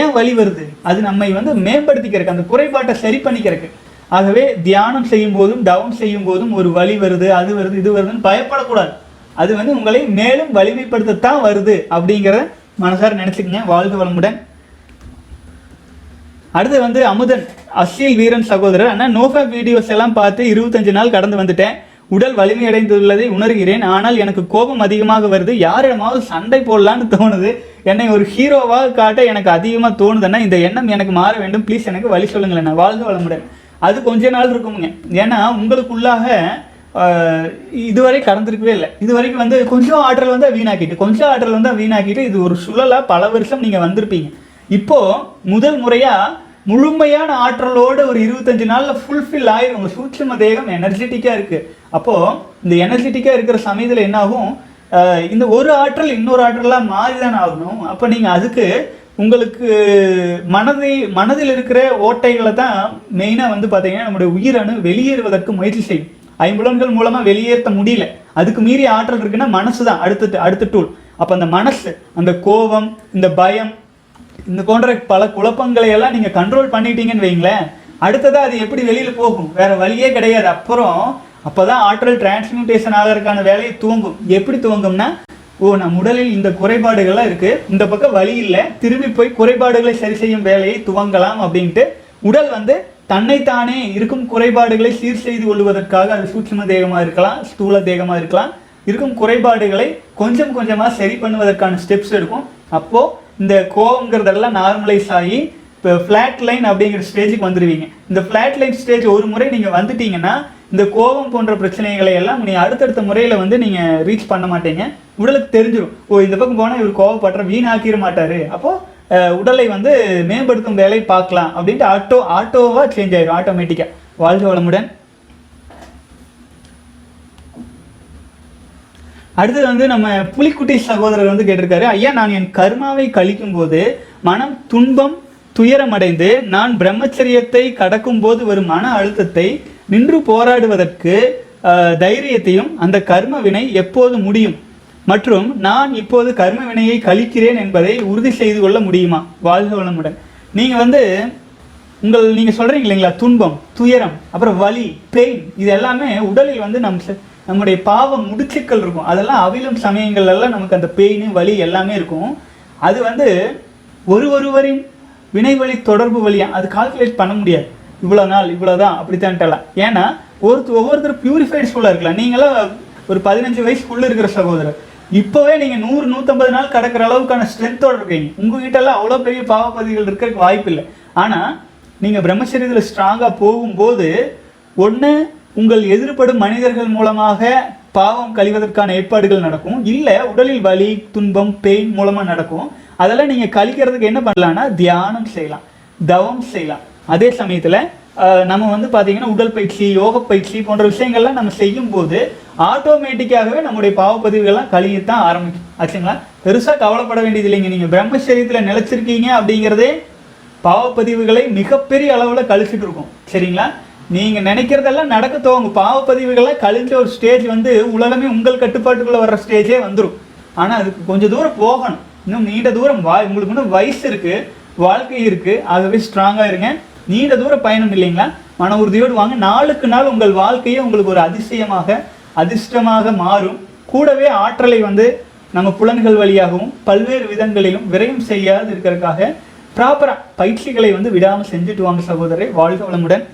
ஏன் வழி வருது? அது நம்மை வந்து மேம்படுத்திக்கிறக்கு அந்த குறைபாட்டை சரி பண்ணிக்கிறதுக்கு. ஆகவே தியானம் செய்யும் போதும் தவம் செய்யும் போதும் ஒரு வழி வருது அது வருது இது வருதுன்னு பயப்படக்கூடாது. அது வந்து உங்களை மேலும் வலிமைப்படுத்தத்தான் வருது அப்படிங்கிற மனசார நினச்சிக்கங்க. வாழ்க வளமுடன். அடுத்து வந்து அமுதன் அசியல் வீரன் சகோதரர். ஆனால் நோஃபேப் வீடியோஸ் எல்லாம் பார்த்து இருபத்தஞ்சு நாள் கடந்து வந்துட்டேன். உடல் வலிமையடைந்துள்ளதை உணர்கிறேன். ஆனால் எனக்கு கோபம் அதிகமாக வருது. யாரிடமாவது சண்டை போடலான்னு தோணுது. என்னை ஒரு ஹீரோவாக காட்ட எனக்கு அதிகமாக தோணுதுன்னா இந்த எண்ணம் எனக்கு மாற வேண்டும். ப்ளீஸ் எனக்கு வழி சொல்லுங்களேன் நான் வாழ்க வளமுடன். அது கொஞ்ச நாள் இருக்குமுங்க. ஏன்னா உங்களுக்குள்ளாக இதுவரை கடந்திருக்கவே இல்லை. இது வரைக்கும் வந்து கொஞ்சம் ஆற்றல் வந்து வீணாக்கிட்டு கொஞ்சம் ஆற்றல் வந்தால் வீணாக்கிட்டு இது ஒரு சுழலாக பல வருஷம் நீங்கள் வந்திருப்பீங்க. இப்போது முதல் முறையாக முழுமையான ஆற்றலோடு ஒரு இருபத்தஞ்சு நாளில் ஃபுல்ஃபில் ஆயிரும். உங்கள் சூட்சும தேகம் எனர்ஜெட்டிக்காக இருக்குது அப்போது இந்த எனர்ஜெட்டிக்காக இருக்கிற சமயத்தில் என்னாகும் இந்த ஒரு ஆற்றல் இன்னொரு ஆற்றலாக மாறிதான் ஆகணும். அப்போ நீங்கள் அதுக்கு உங்களுக்கு மனதை மனதில் இருக்கிற ஓட்டைகளை தான் மெயினாக வந்து பார்த்தீங்கன்னா நம்முடைய உயிரணு வெளியேறுவதற்கு முயற்சி செய்யும். ஐம்புலன்கள் மூலமாக வெளியேற்ற முடியல. அதுக்கு மீறி ஆற்றல் இருக்குன்னா மனசு தான் அடுத்த அடுத்த டூல் அப்போ அந்த மனசு அந்த கோபம் இந்த பயம் இந்த போன்ற பல குழப்பங்களை எல்லாம் நீங்கள் கண்ட்ரோல் பண்ணிட்டீங்கன்னு வைங்களேன். அடுத்ததாக அது எப்படி வெளியில் போகும்? வேறு வழியே கிடையாது. அப்புறம் அப்பதான் ஆற்றல் டிரான்ஸ்மியூட்டேஷன் ஆகிறதுக்கான வேலையை துவங்கும். எப்படி துவங்கும்னா ஓ நம் உடலில் இந்த குறைபாடுகள்லாம் இருக்குது இந்த பக்கம் வழி இல்லை. திரும்பி போய் குறைபாடுகளை சரி செய்யும் வேலையை துவங்கலாம் அப்படின்ட்டு உடல் வந்து தன்னைத்தானே இருக்கும் குறைபாடுகளை சீர் செய்து கொள்வதற்காக அது சூட்சும தேகமாக இருக்கலாம் ஸ்தூல தேகமாக இருக்கலாம். இருக்கும் குறைபாடுகளை கொஞ்சம் கொஞ்சமாக சரி பண்ணுவதற்கான ஸ்டெப்ஸ் எடுக்கும். அப்போது இந்த கோவங்கிறதெல்லாம் நார்மலைஸ் ஆகி இப்போ ஃப்ளாட் லைன் அப்படிங்கிற ஸ்டேஜுக்கு வந்துடுவீங்க இந்த ஃப்ளாட் லைன் ஸ்டேஜ் ஒரு முறை நீங்கள் வந்துட்டீங்கன்னா இந்த கோபம் போன்ற பிரச்சனைகளை எல்லாம் நீங்கள் அடுத்தடுத்த முறையில் வந்து நீங்கள் ரீச் பண்ண மாட்டீங்க. உடலுக்கு தெரிஞ்சிடும் ஓ இந்த பக்கம் போனால் இவர் கோவப்படுற வீணாக்கிட மாட்டார். அப்போது உடலை வந்து மேம்படுத்தும் வேலை பார்க்கலாம் அப்படின்ட்டு ஆட்டோ ஆட்டோவாக சேஞ்ச் ஆயிடும் ஆட்டோமேட்டிக்காக வாழ்க வளமுடன். அடுத்தது வந்து நம்ம புலிக்குட்டி சகோதரர் வந்து கேட்டிருக்காரு ஐயா நான் என் கர்மாவை கழிக்கும் போது மனம் துன்பம் துயரமடைந்து நான் பிரம்மச்சரியத்தை கடக்கும் போது வரும் மன அழுத்தத்தை நின்று போராடுவதற்கு தைரியத்தையும் அந்த கர்ம வினை எப்போது முடியும்? மற்றும் நான் இப்போது கர்ம வினையை கழிக்கிறேன் என்பதை உறுதி செய்து கொள்ள முடியுமா? வாழ்க வளமுடன். நீங்கள் வந்து உங்கள் நீங்கள் சொல்கிறீங்க இல்லைங்களா? துன்பம் துயரம் அப்புறம் வலி பெயின் இது எல்லாமே உடலில் வந்து நம் நம்முடைய பாவம் முடிச்சுக்கள் இருக்கும். அதெல்லாம் அவிழும் சமயங்கள்லாம் நமக்கு அந்த பெயின் வலி எல்லாமே இருக்கும். அது வந்து ஒரு ஒருவரின் வினை வழி தொடர்பு வழியாக அது கால்குலேட் பண்ண முடியாது. இவ்வளோ நாள் இவ்வளோ தான் அப்படித்தான்ட்டலாம். ஏன்னா ஒருத்தர் ஒவ்வொருத்தர் பியூரிஃபைடு ஸ்கூலாக இருக்கலாம். நீங்களாம் ஒரு பதினஞ்சு வயசுக்குள்ளே இருக்கிற சகோதரர். இப்போவே நீங்கள் நூறு நூற்றம்பது நாள் கடக்கிற அளவுக்கான ஸ்ட்ரென்த்தோடு இருக்கீங்க. உங்ககிட்டலாம் அவ்வளோ பெரிய பாவப்பதிகள் இருக்கிறதுக்கு வாய்ப்பு இல்லை. ஆனால் நீங்கள் பிரம்மச்சரியத்தில் ஸ்ட்ராங்காக போகும்போது ஒன்று உங்கள் எதிர்படும் மனிதர்கள் மூலமாக பாவம் கழிவதற்கான ஏற்பாடுகள் நடக்கும். இல்லை உடலில் வலி துன்பம் பெயின் மூலமாக நடக்கும். அதெல்லாம் நீங்கள் கழிக்கிறதுக்கு என்ன பண்ணலாம்னா தியானம் செய்யலாம். தவம் செய்யலாம். அதே சமயத்தில் நம்ம வந்து பார்த்தீங்கன்னா உடல் பயிற்சி யோக பயிற்சி போன்ற விஷயங்கள்லாம் நம்ம செய்யும்போது ஆட்டோமேட்டிக்காகவே நம்முடைய பாவப்பதிவுகள்லாம் கழியத்தான் ஆரம்பிக்கும். ஆச்சுங்களா? பெருசாக கவலைப்பட வேண்டியது இல்லைங்க. நீங்கள் பிரம்மச்சரியத்தில் நிலைச்சிருக்கீங்க அப்படிங்கிறதே பாவப்பதிவுகளை மிகப்பெரிய அளவில் கழிச்சிட்டு இருக்கும். சரிங்களா? நீங்கள் நினைக்கிறதெல்லாம் நடக்க துவங்க பாவப்பதிவுகள்லாம் கழிஞ்ச ஒரு ஸ்டேஜ் வந்து உலகமே உங்கள் கட்டுப்பாட்டுக்குள்ளே வர்ற ஸ்டேஜே வந்துடும் ஆனால் அதுக்கு கொஞ்சம் தூரம் போகணும். இன்னும் நீண்ட தூரம் வா உங்களுக்கு இன்னும் வயசு இருக்குது வாழ்க்கை இருக்குது ஆகவே ஸ்ட்ராங்காக இருங்க. நீண்ட தூர பயணம் இல்லைங்களா? மன உறுதியோடு வாங்க. நாளுக்கு நாள் உங்கள் வாழ்க்கையே உங்களுக்கு ஒரு அதிசயமாக அதிர்ஷ்டமாக மாறும். கூடவே ஆற்றலை வந்து நம்ம புலன்கள் வழியாகவும் பல்வேறு விதங்களிலும் விரயம் செய்யாது இருக்கிறதுக்காக ப்ராப்பராக பயிற்சிகளை வந்து விடாமல் செஞ்சுட்டு வாங்க சகோதரரை வாழ்க வளமுடன்.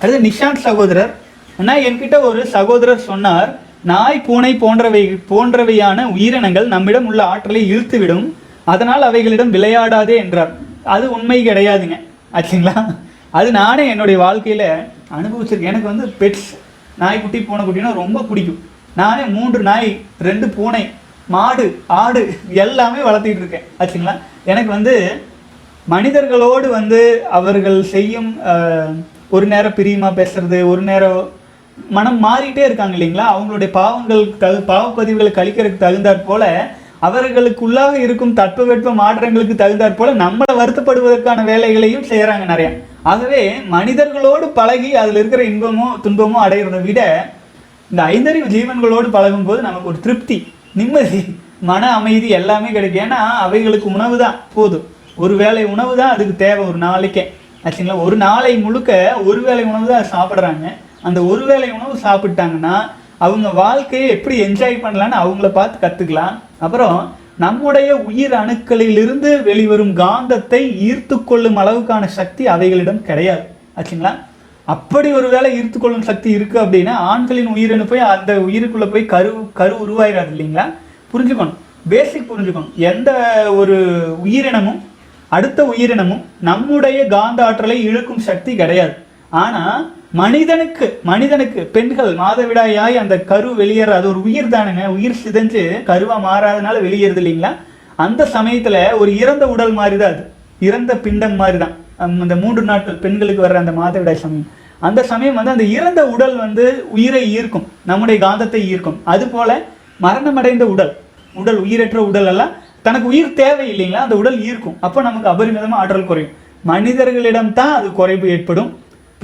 அடுத்து நிஷாந்த் சகோதரர். அண்ணா என்கிட்ட ஒரு சகோதரர் சொன்னார் நாய் பூனை போன்றவை போன்றவையான உயிரினங்கள் நம்மிடம் உள்ள ஆற்றலை இழுத்துவிடும். அதனால் அவைகளிடம் விளையாடாதே என்றார். அது உண்மை கிடையாதுங்க. ஆச்சுங்களா? அது நானே என்னுடைய வாழ்க்கையில் அனுபவிச்சிருக்கேன். எனக்கு வந்து பெட்ஸ் நாய்க்குட்டி பூனைக்குட்டினா ரொம்ப பிடிக்கும். நானே மூன்று நாய் ரெண்டு பூனை மாடு ஆடு எல்லாமே வளர்த்திட்டு இருக்கேன். ஆச்சுங்களா? எனக்கு வந்து மனிதர்களோடு வந்து அவர்கள் செய்யும் ஒரு நேரம் பிரியமா பேசுறது ஒரு நேரம் மனம் மாறிட்டே இருக்காங்க இல்லைங்களா? அவங்களுடைய பாவங்கள் தகு பாவப்பதிவுகளை கழிக்கிறதுக்கு தகுந்தாற் போல அவர்களுக்குள்ளாக இருக்கும் தட்பவெட்ப மாற்றங்களுக்கு தகுந்தாற் போல நம்மளை வருத்தப்படுவதற்கான வேலைகளையும் செய்கிறாங்க நிறையா. ஆகவே மனிதர்களோடு பழகி அதில் இருக்கிற இன்பமோ துன்பமோ அடைகிறத விட இந்த ஐந்தறிவு ஜீவன்களோடு பழகும்போது நமக்கு ஒரு திருப்தி நிம்மதி மன அமைதி எல்லாமே கிடைக்கும். ஏன்னா அவைகளுக்கு உணவு தான் போதும். ஒரு வேளை உணவு தான் அதுக்கு தேவை ஒரு நாளைக்கே. ஆச்சுங்களா? ஒரு நாளை முழுக்க ஒரு வேளை உணவு தான் சாப்பிட்றாங்க. அந்த ஒரு வேளை உணவு சாப்பிட்டாங்கன்னா அவங்க வாழ்க்கையை எப்படி என்ஜாய் பண்ணலான்னு அவங்கள பார்த்து கற்றுக்கலாம் அப்புறம் நம்முடைய உயிர் அணுக்களிலிருந்து வெளிவரும் காந்தத்தை ஈர்த்து கொள்ளும் அளவுக்கான சக்தி அவைகளிடம் கிடையாது. ஆச்சுங்களா? அப்படி ஒரு வேலை ஈர்த்து கொள்ளும் சக்தி இருக்குது அப்படின்னா ஆண்களின் உயிரணு போய் அந்த உயிருக்குள்ளே போய் கரு கரு உருவாயிராது இல்லைங்களா? புரிஞ்சுக்கணும். பேசிக் புரிஞ்சுக்கணும். எந்த ஒரு உயிரினமும் அடுத்த உயிரினமும் நம்முடைய காந்த ஆற்றலை இழுக்கும் சக்தி கிடையாது. ஆனால் மனிதனுக்கு மனிதனுக்கு பெண்கள் மாதவிடாயாய் அந்த கரு வெளியேற அது ஒரு உயிர் தானுங்க உயிர் சிதைஞ்சு கருவா மாறாதனால வெளியேறுது இல்லைங்களா? அந்த சமயத்துல ஒரு இறந்த உடல் மாதிரி தான் அது. இறந்த பிண்டம் மாதிரி தான் அந்த மூன்று நாட்கள் பெண்களுக்கு வர்ற அந்த மாதவிடாய் சமயம். அந்த சமயம் வந்து அந்த இறந்த உடல் வந்து உயிரை ஈர்க்கும் நம்முடைய காந்தத்தை ஈர்க்கும். அது போல மரணமடைந்த உடல் உடல் உயிரற்ற உடல் எல்லாம் தனக்கு உயிர் தேவை இல்லைங்களா? அந்த உடல் ஈர்க்கும். அப்போ நமக்கு அபரிமிதமாக ஆற்றல் குறையும். மனிதர்களிடம் தான் அது குறைவு ஏற்படும்.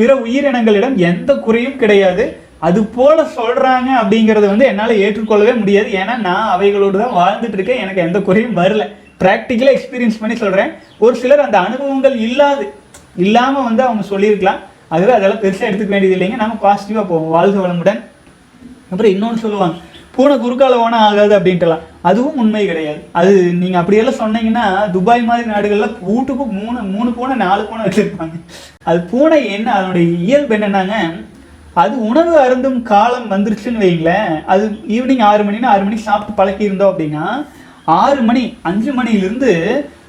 பிற உயிரினங்களிடம் எந்த குறையும் கிடையாது. அது போல சொல்றாங்க அப்படிங்கறது வந்து என்னால் ஏற்றுக்கொள்ளவே முடியாது. ஏன்னா நான் அவைகளோடு தான் வாழ்ந்துட்டு இருக்கேன். எனக்கு எந்த குறையும் வரல. ப்ராக்டிக்கலாக எக்ஸ்பீரியன்ஸ் பண்ணி சொல்கிறேன் ஒரு சிலர் அந்த அனுபவங்கள் இல்லாது இல்லாமல் வந்து அவங்க சொல்லியிருக்கலாம். அதுவே அதெல்லாம் பெருசாக எடுத்துக்க வேண்டியது இல்லைங்க. நம்ம பாசிட்டிவாக போவோம். வாழ்க வளமுடன். அப்புறம் இன்னொன்று சொல்லுவாங்க. பூனை குறுக்கால ஓனா ஆகாது அப்படின்ட்டுலாம். அதுவும் உண்மை கிடையாது. அது நீங்கள் அப்படியெல்லாம் சொன்னீங்கன்னா துபாய் மாதிரி நாடுகளில் வீட்டுக்கு மூணு மூணு பூனை நாலு பூனை வச்சுருப்பாங்க. அது பூனை என்ன? அதனுடைய இயல்பு என்னன்னாங்க அது உணவு அருந்தும் காலம் வந்துருச்சுன்னு வைங்களேன் அது ஈவினிங் ஆறு மணினா ஆறு மணிக்கு சாப்பிட்டு பழக்கி இருந்தோம் அப்படின்னா ஆறு மணி அஞ்சு மணிலிருந்து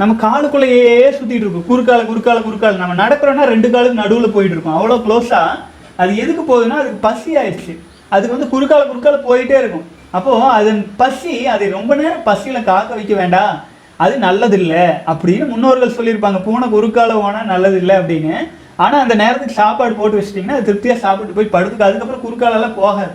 நம்ம காலுக்குள்ளேயே சுற்றிட்டு இருக்கும். குறுக்கால குறுக்கால குறுக்கால. நம்ம நடக்கிறோன்னா ரெண்டு காலுக்கு நடுவில் போயிட்டு இருக்கோம். அவ்வளோ க்ளோஸாக அது எதுக்கு போகுதுன்னா அதுக்கு பசி ஆயிடுச்சு. அதுக்கு வந்து குறுக்கால குறுக்கால போயிட்டே இருக்கும். அப்போது அதன் பசி அதை ரொம்ப நேரம் பசியில் காக்க வைக்க வேண்டாம். அது நல்லதில்லை அப்படின்னு முன்னோர்கள் சொல்லியிருப்பாங்க. பூனை குறுக்கால ஓனால் நல்லதில்லை அப்படின்னு. ஆனால் அந்த நேரத்துக்கு சாப்பாடு போட்டு வச்சிட்டிங்கன்னா அது திருப்தியாக சாப்பிட்டு போய் படுத்துக்கு அதுக்கப்புறம் குறுக்காலெல்லாம் போகாது.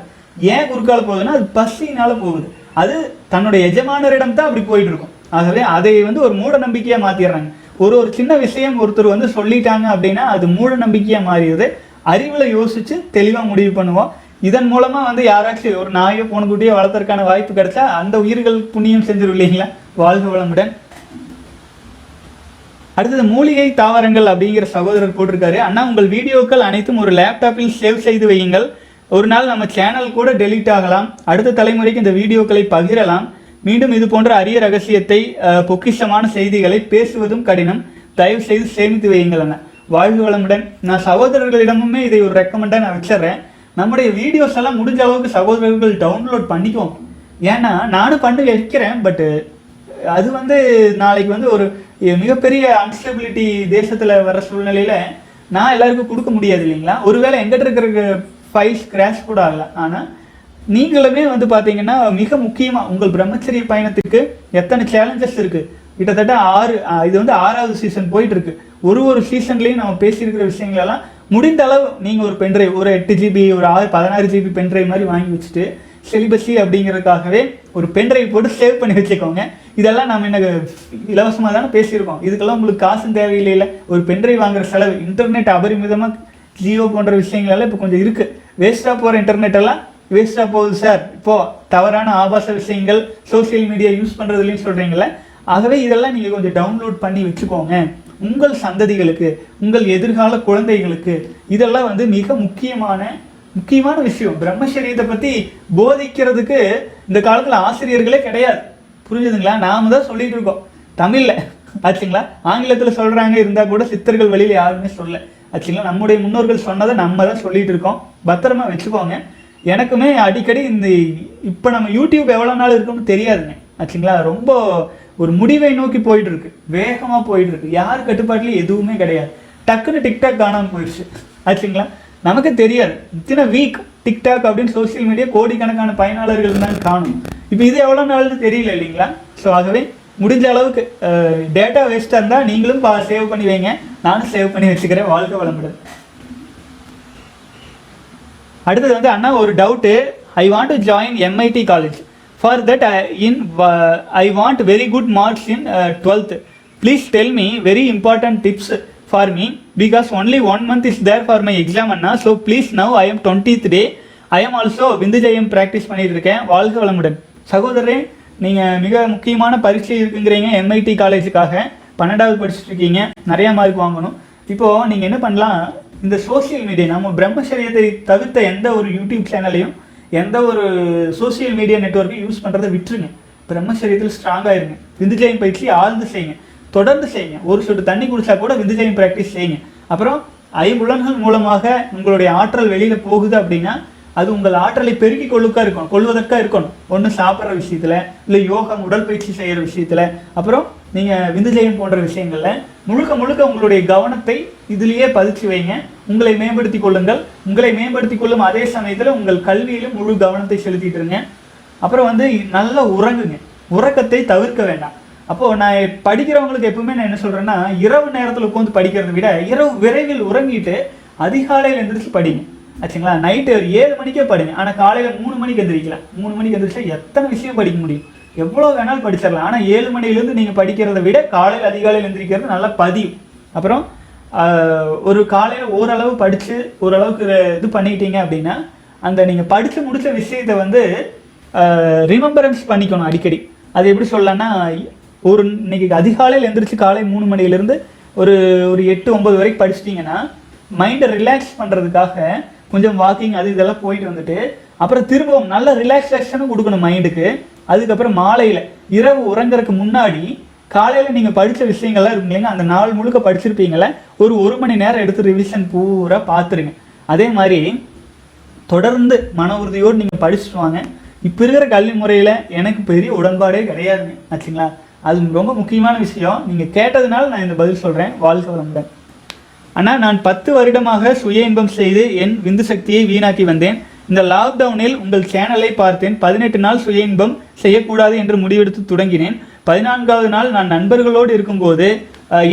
ஏன் குறுக்கால போகுதுன்னா அது பசினால் போகுது. அது தன்னுடைய எஜமானரிடம் தான் அப்படி போயிட்டு இருக்கும். ஆகவே அதை வந்து ஒரு மூட நம்பிக்கையாக மாற்றிடுறாங்க ஒரு ஒரு சின்ன விஷயம் ஒருத்தர் வந்து சொல்லிட்டாங்க அப்படின்னா அது மூட நம்பிக்கையாக மாறிடுது. அறிவில் யோசித்து தெளிவாக முடிவு பண்ணுவோம். இதன் மூலமா வந்து யாராச்சும் ஒரு நாயோ பூனைக்குட்டியோ வளர்த்துறதுக்கான வாய்ப்பு கிடைச்சா அந்த உயிர்கள் புண்ணியம் செஞ்சிடும் இல்லைங்களா? வாழ்க வளமுடன். அடுத்தது மூலிகை தாவரங்கள் அப்படிங்கிற சகோதரர் போட்டிருக்காரு. அண்ணா உங்கள் வீடியோக்கள் அனைத்தும் ஒரு லேப்டாப்பில் சேவ் செய்து வையுங்கள். ஒரு நாள் நம்ம சேனல் கூட டெலீட் ஆகலாம். அடுத்த தலைமுறைக்கு இந்த வீடியோக்களை பகிரலாம். மீண்டும் இது போன்ற அரிய ரகசியத்தை பொக்கிஷமான செய்திகளை பேசுவதும் கடினம். தயவு செய்து சேமித்து வையுங்கள் அண்ணா. வாழ்க வளமுடன். நான் சகோதரர்களிடமுமே இதை ஒரு ரெக்கமெண்டாக நான் வச்சிடுறேன். நம்முடைய வீடியோஸ் எல்லாம் முடிஞ்ச அளவுக்கு சகோதரர்கள் டவுன்லோட் பண்ணிக்குவோம். ஏன்னா நானும் பண்ணி வைக்கிறேன் பட்டு அது வந்து நாளைக்கு வந்து ஒரு மிகப்பெரிய அன்ஸ்டபிலிட்டி தேசத்தில் வர சூழ்நிலையில் நான் எல்லாருக்கும் கொடுக்க முடியாது இல்லைங்களா? ஒருவேளை எங்கிட்ட இருக்கிற ஃபைல்ஸ் கிராஷ் கூட ஆகலாம் ஆனால் நீங்களுமே வந்து பார்த்தீங்கன்னா மிக முக்கியமாக உங்கள் பிரம்மச்சரிய பயணத்துக்கு எத்தனை சேலஞ்சஸ் இருக்குது கிட்டத்தட்ட ஆறு இது வந்து ஆறாவது சீசன் போயிட்டு இருக்கு. ஒரு ஒரு சீசன்லேயும் நம்ம பேசியிருக்கிற விஷயங்களெல்லாம் முடிந்த அளவு நீங்கள் ஒரு பென்ட்ரைவ் ஒரு எட்டு ஜிபி ஒரு ஆறு பதினாறு ஜிபி பென்ட்ரைவ் மாதிரி வாங்கி வச்சுட்டு செலிபஸி அப்படிங்கிறதுக்காகவே ஒரு பென்ட்ரைவ் போட்டு சேவ் பண்ணி வச்சுக்கோங்க. இதெல்லாம் நம்ம எனக்கு இலவசமாக தானே பேசியிருக்கோம். இதுக்கெல்லாம் உங்களுக்கு காசும் தேவையில்லையில. ஒரு பென்ட்ரைவ் வாங்குற செலவு இன்டர்நெட் அபரிமிதமாக ஜியோ போன்ற விஷயங்களெல்லாம் இப்போ கொஞ்சம் இருக்குது வேஸ்ட்டாக போகிற இன்டர்நெட் எல்லாம் வேஸ்ட்டாக போகுது சார் இப்போது தவறான ஆபாச விஷயங்கள் சோஷியல் மீடியா யூஸ் பண்ணுறதுலையும் சொல்கிறீங்களே ஆகவே இதெல்லாம் நீங்கள் கொஞ்சம் டவுன்லோட் பண்ணி வச்சுக்கோங்க. உங்கள் சந்ததிகளுக்கு உங்கள் எதிர்கால குழந்தைகளுக்கு இதெல்லாம் வந்து மிக முக்கியமான முக்கியமான விஷயம். பிரம்மச்சரியத்தை பற்றி போதிக்கிறதுக்கு இந்த காலத்தில் ஆசிரியர்களே கிடையாது. புரிஞ்சுதுங்களா? நாம் தான் சொல்லிட்டு இருக்கோம். தமிழில். ஆச்சுங்களா? ஆங்கிலத்தில் சொல்கிறாங்க இருந்தால் கூட சித்தர்கள் வெளியில் யாருமே சொல்ல ஆச்சுங்களா? நம்முடைய முன்னோர்கள் சொன்னதை நம்ம தான் சொல்லிட்டு இருக்கோம். பத்திரமா வச்சுக்கோங்க. எனக்குமே அடிக்கடி இந்த இப்போ நம்ம யூடியூப் எவ்வளோ நாள் இருக்குன்னு தெரியாதுங்க. ஆச்சுங்களா? ரொம்ப ஒரு முடிவை நோக்கி போயிட்டு இருக்கு வேகமாக போயிட்டு இருக்கு யார் கட்டுப்பாட்டுலையும் எதுவுமே கிடையாது. டக்குன்னு டிக்டாக் காணாமல் போயிடுச்சு ஆச்சுங்களா நமக்கு தெரியாது. இத்தனை வீக் டிக்டாக் அப்படின்னு சோஷியல் மீடியா கோடிக்கணக்கான பயனாளர்கள் தான் காணும். இப்போ இது எவ்வளோ நாள்னு தெரியல இல்லைங்களா? ஸோ ஆகவே முடிஞ்ச அளவுக்கு டேட்டா வேஸ்ட்டாக இருந்தால் நீங்களும் பா சேவ் பண்ணி வைங்க. நானும் சேவ் பண்ணி வச்சுக்கிறேன். வாழ்க்கை வளமுடன் அடுத்தது வந்து அண்ணா ஒரு doubt I want to join MIT college for that in I want very good marks in twelfth please tell me very important tips for me because only one month is there for my exam Anna so please now I am twentieth day I am also விந்துஜயம் practice பண்ணிட்டு இருக்கேன் வாழ்க வளமுடன். சகோதரரே நீங்கள் மிக முக்கியமான பரீட்சை இருக்குங்கிறீங்க MIT காலேஜுக்காக பன்னெண்டாவது படிச்சுட்டு இருக்கீங்க நிறையா மார்க் வாங்கணும். இப்போது நீங்கள் என்ன பண்ணலாம்? இந்த சோஷியல் மீடியா நம்ம பிரம்மச்சரியத்தை தவிர்த்த எந்த ஒரு யூடியூப் சேனலையும் எந்த ஒரு சோஷியல் மீடியா நெட்வொர்க்கையும் யூஸ் பண்ணுறதை விட்டுருங்க. பிரம்மசரியத்தில் ஸ்ட்ராங்காக இருங்க. விந்துஜயம் பயிற்சி ஆழ்ந்து செய்யுங்க. தொடர்ந்து செய்யுங்க. ஒரு சொட்டு தண்ணி குடிச்சா கூட விந்துஜயம் ப்ராக்டிஸ் செய்யுங்க. அப்புறம் ஐம்புலன்கள் மூலமாக உங்களுடைய ஆற்றல் வெளியில் போகுது அப்படின்னா அது உங்கள் ஆற்றலை பெருக்கி கொள்ளுக்கா இருக்கணும். கொள்வதற்காக இருக்கணும். ஒன்று சாப்பிட்ற விஷயத்தில் இல்லை யோகம் உடற்பயிற்சி செய்கிற விஷயத்தில். அப்புறம் நீங்கள் விந்துஜயம் போன்ற விஷயங்களில் முழுக்க முழுக்க உங்களுடைய கவனத்தை இதுலேயே பதிச்சு வைங்க. உங்களை மேம்படுத்தி கொள்ளுங்கள். உங்களை மேம்படுத்தி கொள்ளும் அதே சமயத்தில் உங்கள் கல்வியிலும் முழு கவனத்தை செலுத்திட்டு இருங்க. அப்புறம் வந்து நல்லா உறங்குங்க. உறக்கத்தை தவிர்க்க வேண்டாம். அப்போ நான் படிக்கிறவங்களுக்கு எப்பவுமே நான் என்ன சொல்றேன்னா இரவு நேரத்தில் உட்காந்து படிக்கிறத விட இரவு விரைவில் உறங்கிட்டு அதிகாலையில் எந்திரிச்சு படிங்க. ஆச்சுங்களா? நைட்டு ஒரு ஏழு மணிக்கே படிங்க. ஆனால் காலையில் மூணு மணிக்கு எந்திரிக்கலாம் மூணு மணிக்கு எந்திரிச்சா எத்தனை விஷயம் படிக்க முடியும்? எவ்வளோ வேணாலும் படிச்சிடலாம். ஆனால் ஏழு மணிலேருந்து நீங்கள் படிக்கிறத விட காலையில் அதிகாலையில் எந்திரிக்கிறது நல்லா பதியும் அப்புறம் ஒரு காலையில் ஓரளவு படித்து ஓரளவுக்கு இது பண்ணிட்டீங்க அப்படின்னா அந்த நீங்கள் படித்து முடித்த விஷயத்தை வந்து ரிமெம்பரன்ஸ் பண்ணிக்கணும் அடிக்கடி. அது எப்படி சொல்லலாம்னா ஒரு இன்னைக்கு அதிகாலையில் எழுந்திரிச்சு காலை மூணு மணிலேருந்து ஒரு ஒரு எட்டு ஒன்பது வரைக்கும் படிச்சிட்டிங்கன்னா மைண்டை ரிலாக்ஸ் பண்ணுறதுக்காக கொஞ்சம் வாக்கிங் அது இதெல்லாம் போயிட்டு வந்துட்டு அப்புறம் திரும்பவும் நல்ல ரிலாக்ஸேஷனும் கொடுக்கணும் மைண்டுக்கு அதுக்கப்புறம் மாலையில் இரவு உறங்குறதுக்கு முன்னாடி காலையில் நீங்கள் படித்த விஷயங்கள்லாம் இருக்கும் இல்லைங்க அந்த நாள் முழுக்க படிச்சிருப்பீங்களே ஒரு ஒரு மணி நேரம் எடுத்து ரிவிஷன் பூரா பார்த்துருங்க அதே மாதிரி தொடர்ந்து மன உறுதியோடு நீங்கள் படிச்சுட்டு வாங்க. இப்போ இருக்கிற கல்வி முறையில் எனக்கு பெரிய உடன்பாடே கிடையாதுங்க ஆச்சுங்களா? அது ரொம்ப முக்கியமான விஷயம். நீங்கள் கேட்டதுனால நான் இந்த பதில் சொல்கிறேன் வாழ்க்கை வளமுடன். ஆனால் நான் பத்து வருடமாக சுய இன்பம் செய்து என் விந்து சக்தியை வீணாக்கி வந்தேன். இந்த லாக்டவுனில் உங்கள் சேனலை பார்த்தேன். பதினெட்டு நாள் சுய இன்பம் செய்யக்கூடாது என்று முடிவெடுத்து தொடங்கினேன். பதினான்காவது நாள் நான் நண்பர்களோடு இருக்கும்போது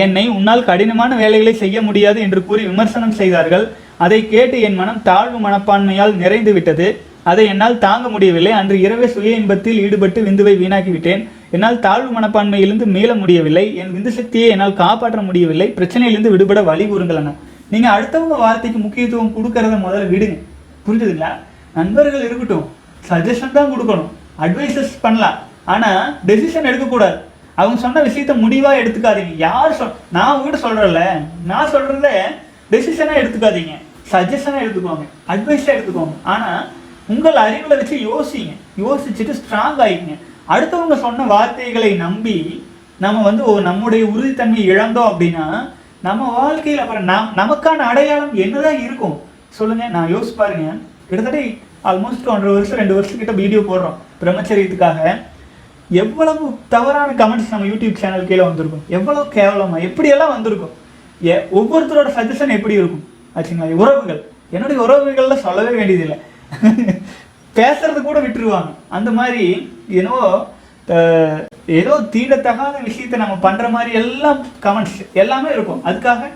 என்னை உன்னால் கடினமான வேலைகளை செய்ய முடியாது என்று கூறி விமர்சனம் செய்தார்கள். அதை கேட்டு என் மனம் தாழ்வு மனப்பான்மையால் நிறைந்து விட்டது. அதை என்னால் தாங்க முடியவில்லை. அன்று இரவே சுய இன்பத்தில் ஈடுபட்டு விந்துவை வீணாக்கிவிட்டேன். என்னால் தாழ்வு மனப்பான்மையிலிருந்து மீள முடியவில்லை. என் விந்து சக்தியை என்னால் காப்பாற்ற முடியவில்லை. பிரச்சனையிலிருந்து விடுபட வழி கூறுங்கள் அண்ணா நீங்க அடுத்தவங்க வார்த்தைக்கு முக்கியத்துவம் கொடுக்கறத முதல்ல விடுங்க. புரிஞ்சுதுங்களா? நண்பர்கள் இருக்கட்டும் சஜஷன் தான் கொடுக்கணும். அட்வைசஸ் பண்ணலாம். ஆனால் டெசிஷன் எடுக்கக்கூடாது. அவங்க சொன்ன விஷயத்த முடிவாக எடுத்துக்காதீங்க. யார் சொல் நான் உங்ககிட்ட சொல்கிறேன்ல நான் சொல்கிறத டெசிஷனாக எடுத்துக்காதீங்க. சஜஷனாக எடுத்துக்கோங்க. அட்வைஸாக எடுத்துக்கோங்க. ஆனால் உங்கள் அறிவில் வச்சு யோசிங்க. யோசிச்சுட்டு ஸ்ட்ராங் ஆகிங்க அடுத்தவங்க சொன்ன வார்த்தைகளை நம்பி நம்ம வந்து நம்முடைய உறுதித்தன்மையை இழந்தோம் அப்படின்னா நம்ம வாழ்க்கையில் அப்புறம் நம் நமக்கான அடையாளம் என்னதான் இருக்கும்? சொல்லுங்கள் நான் யோசிச்சு பாருங்க. கிட்டத்தட்ட ஆல்மோஸ்ட் ஒன்றரை வருஷம் ரெண்டு வருஷம் கிட்ட வீடியோ போடுறோம். பிரம்மச்சரியத்துக்காக. எவ்வளவு தவறான கமெண்ட்ஸ் நம்ம யூடியூப் சேனல் கீழே வந்திருக்கும்? எவ்வளவு கேவலமாக எப்படியெல்லாம் வந்திருக்கும்? ஏ ஒவ்வொருத்தரோட சஜஷன் எப்படி இருக்கும்? ஆச்சுங்களா? உறவுகள். என்னுடைய உறவுகளில் சொல்லவே வேண்டியதில்லை. பேசுறது கூட விட்டுருவாங்க. அந்த மாதிரி ஏதோ ஏதோ தீண்டத்தகாத விஷயத்தை நம்ம பண்ணுற மாதிரி எல்லாம் கமெண்ட்ஸ் எல்லாமே இருக்கும். அதுக்காக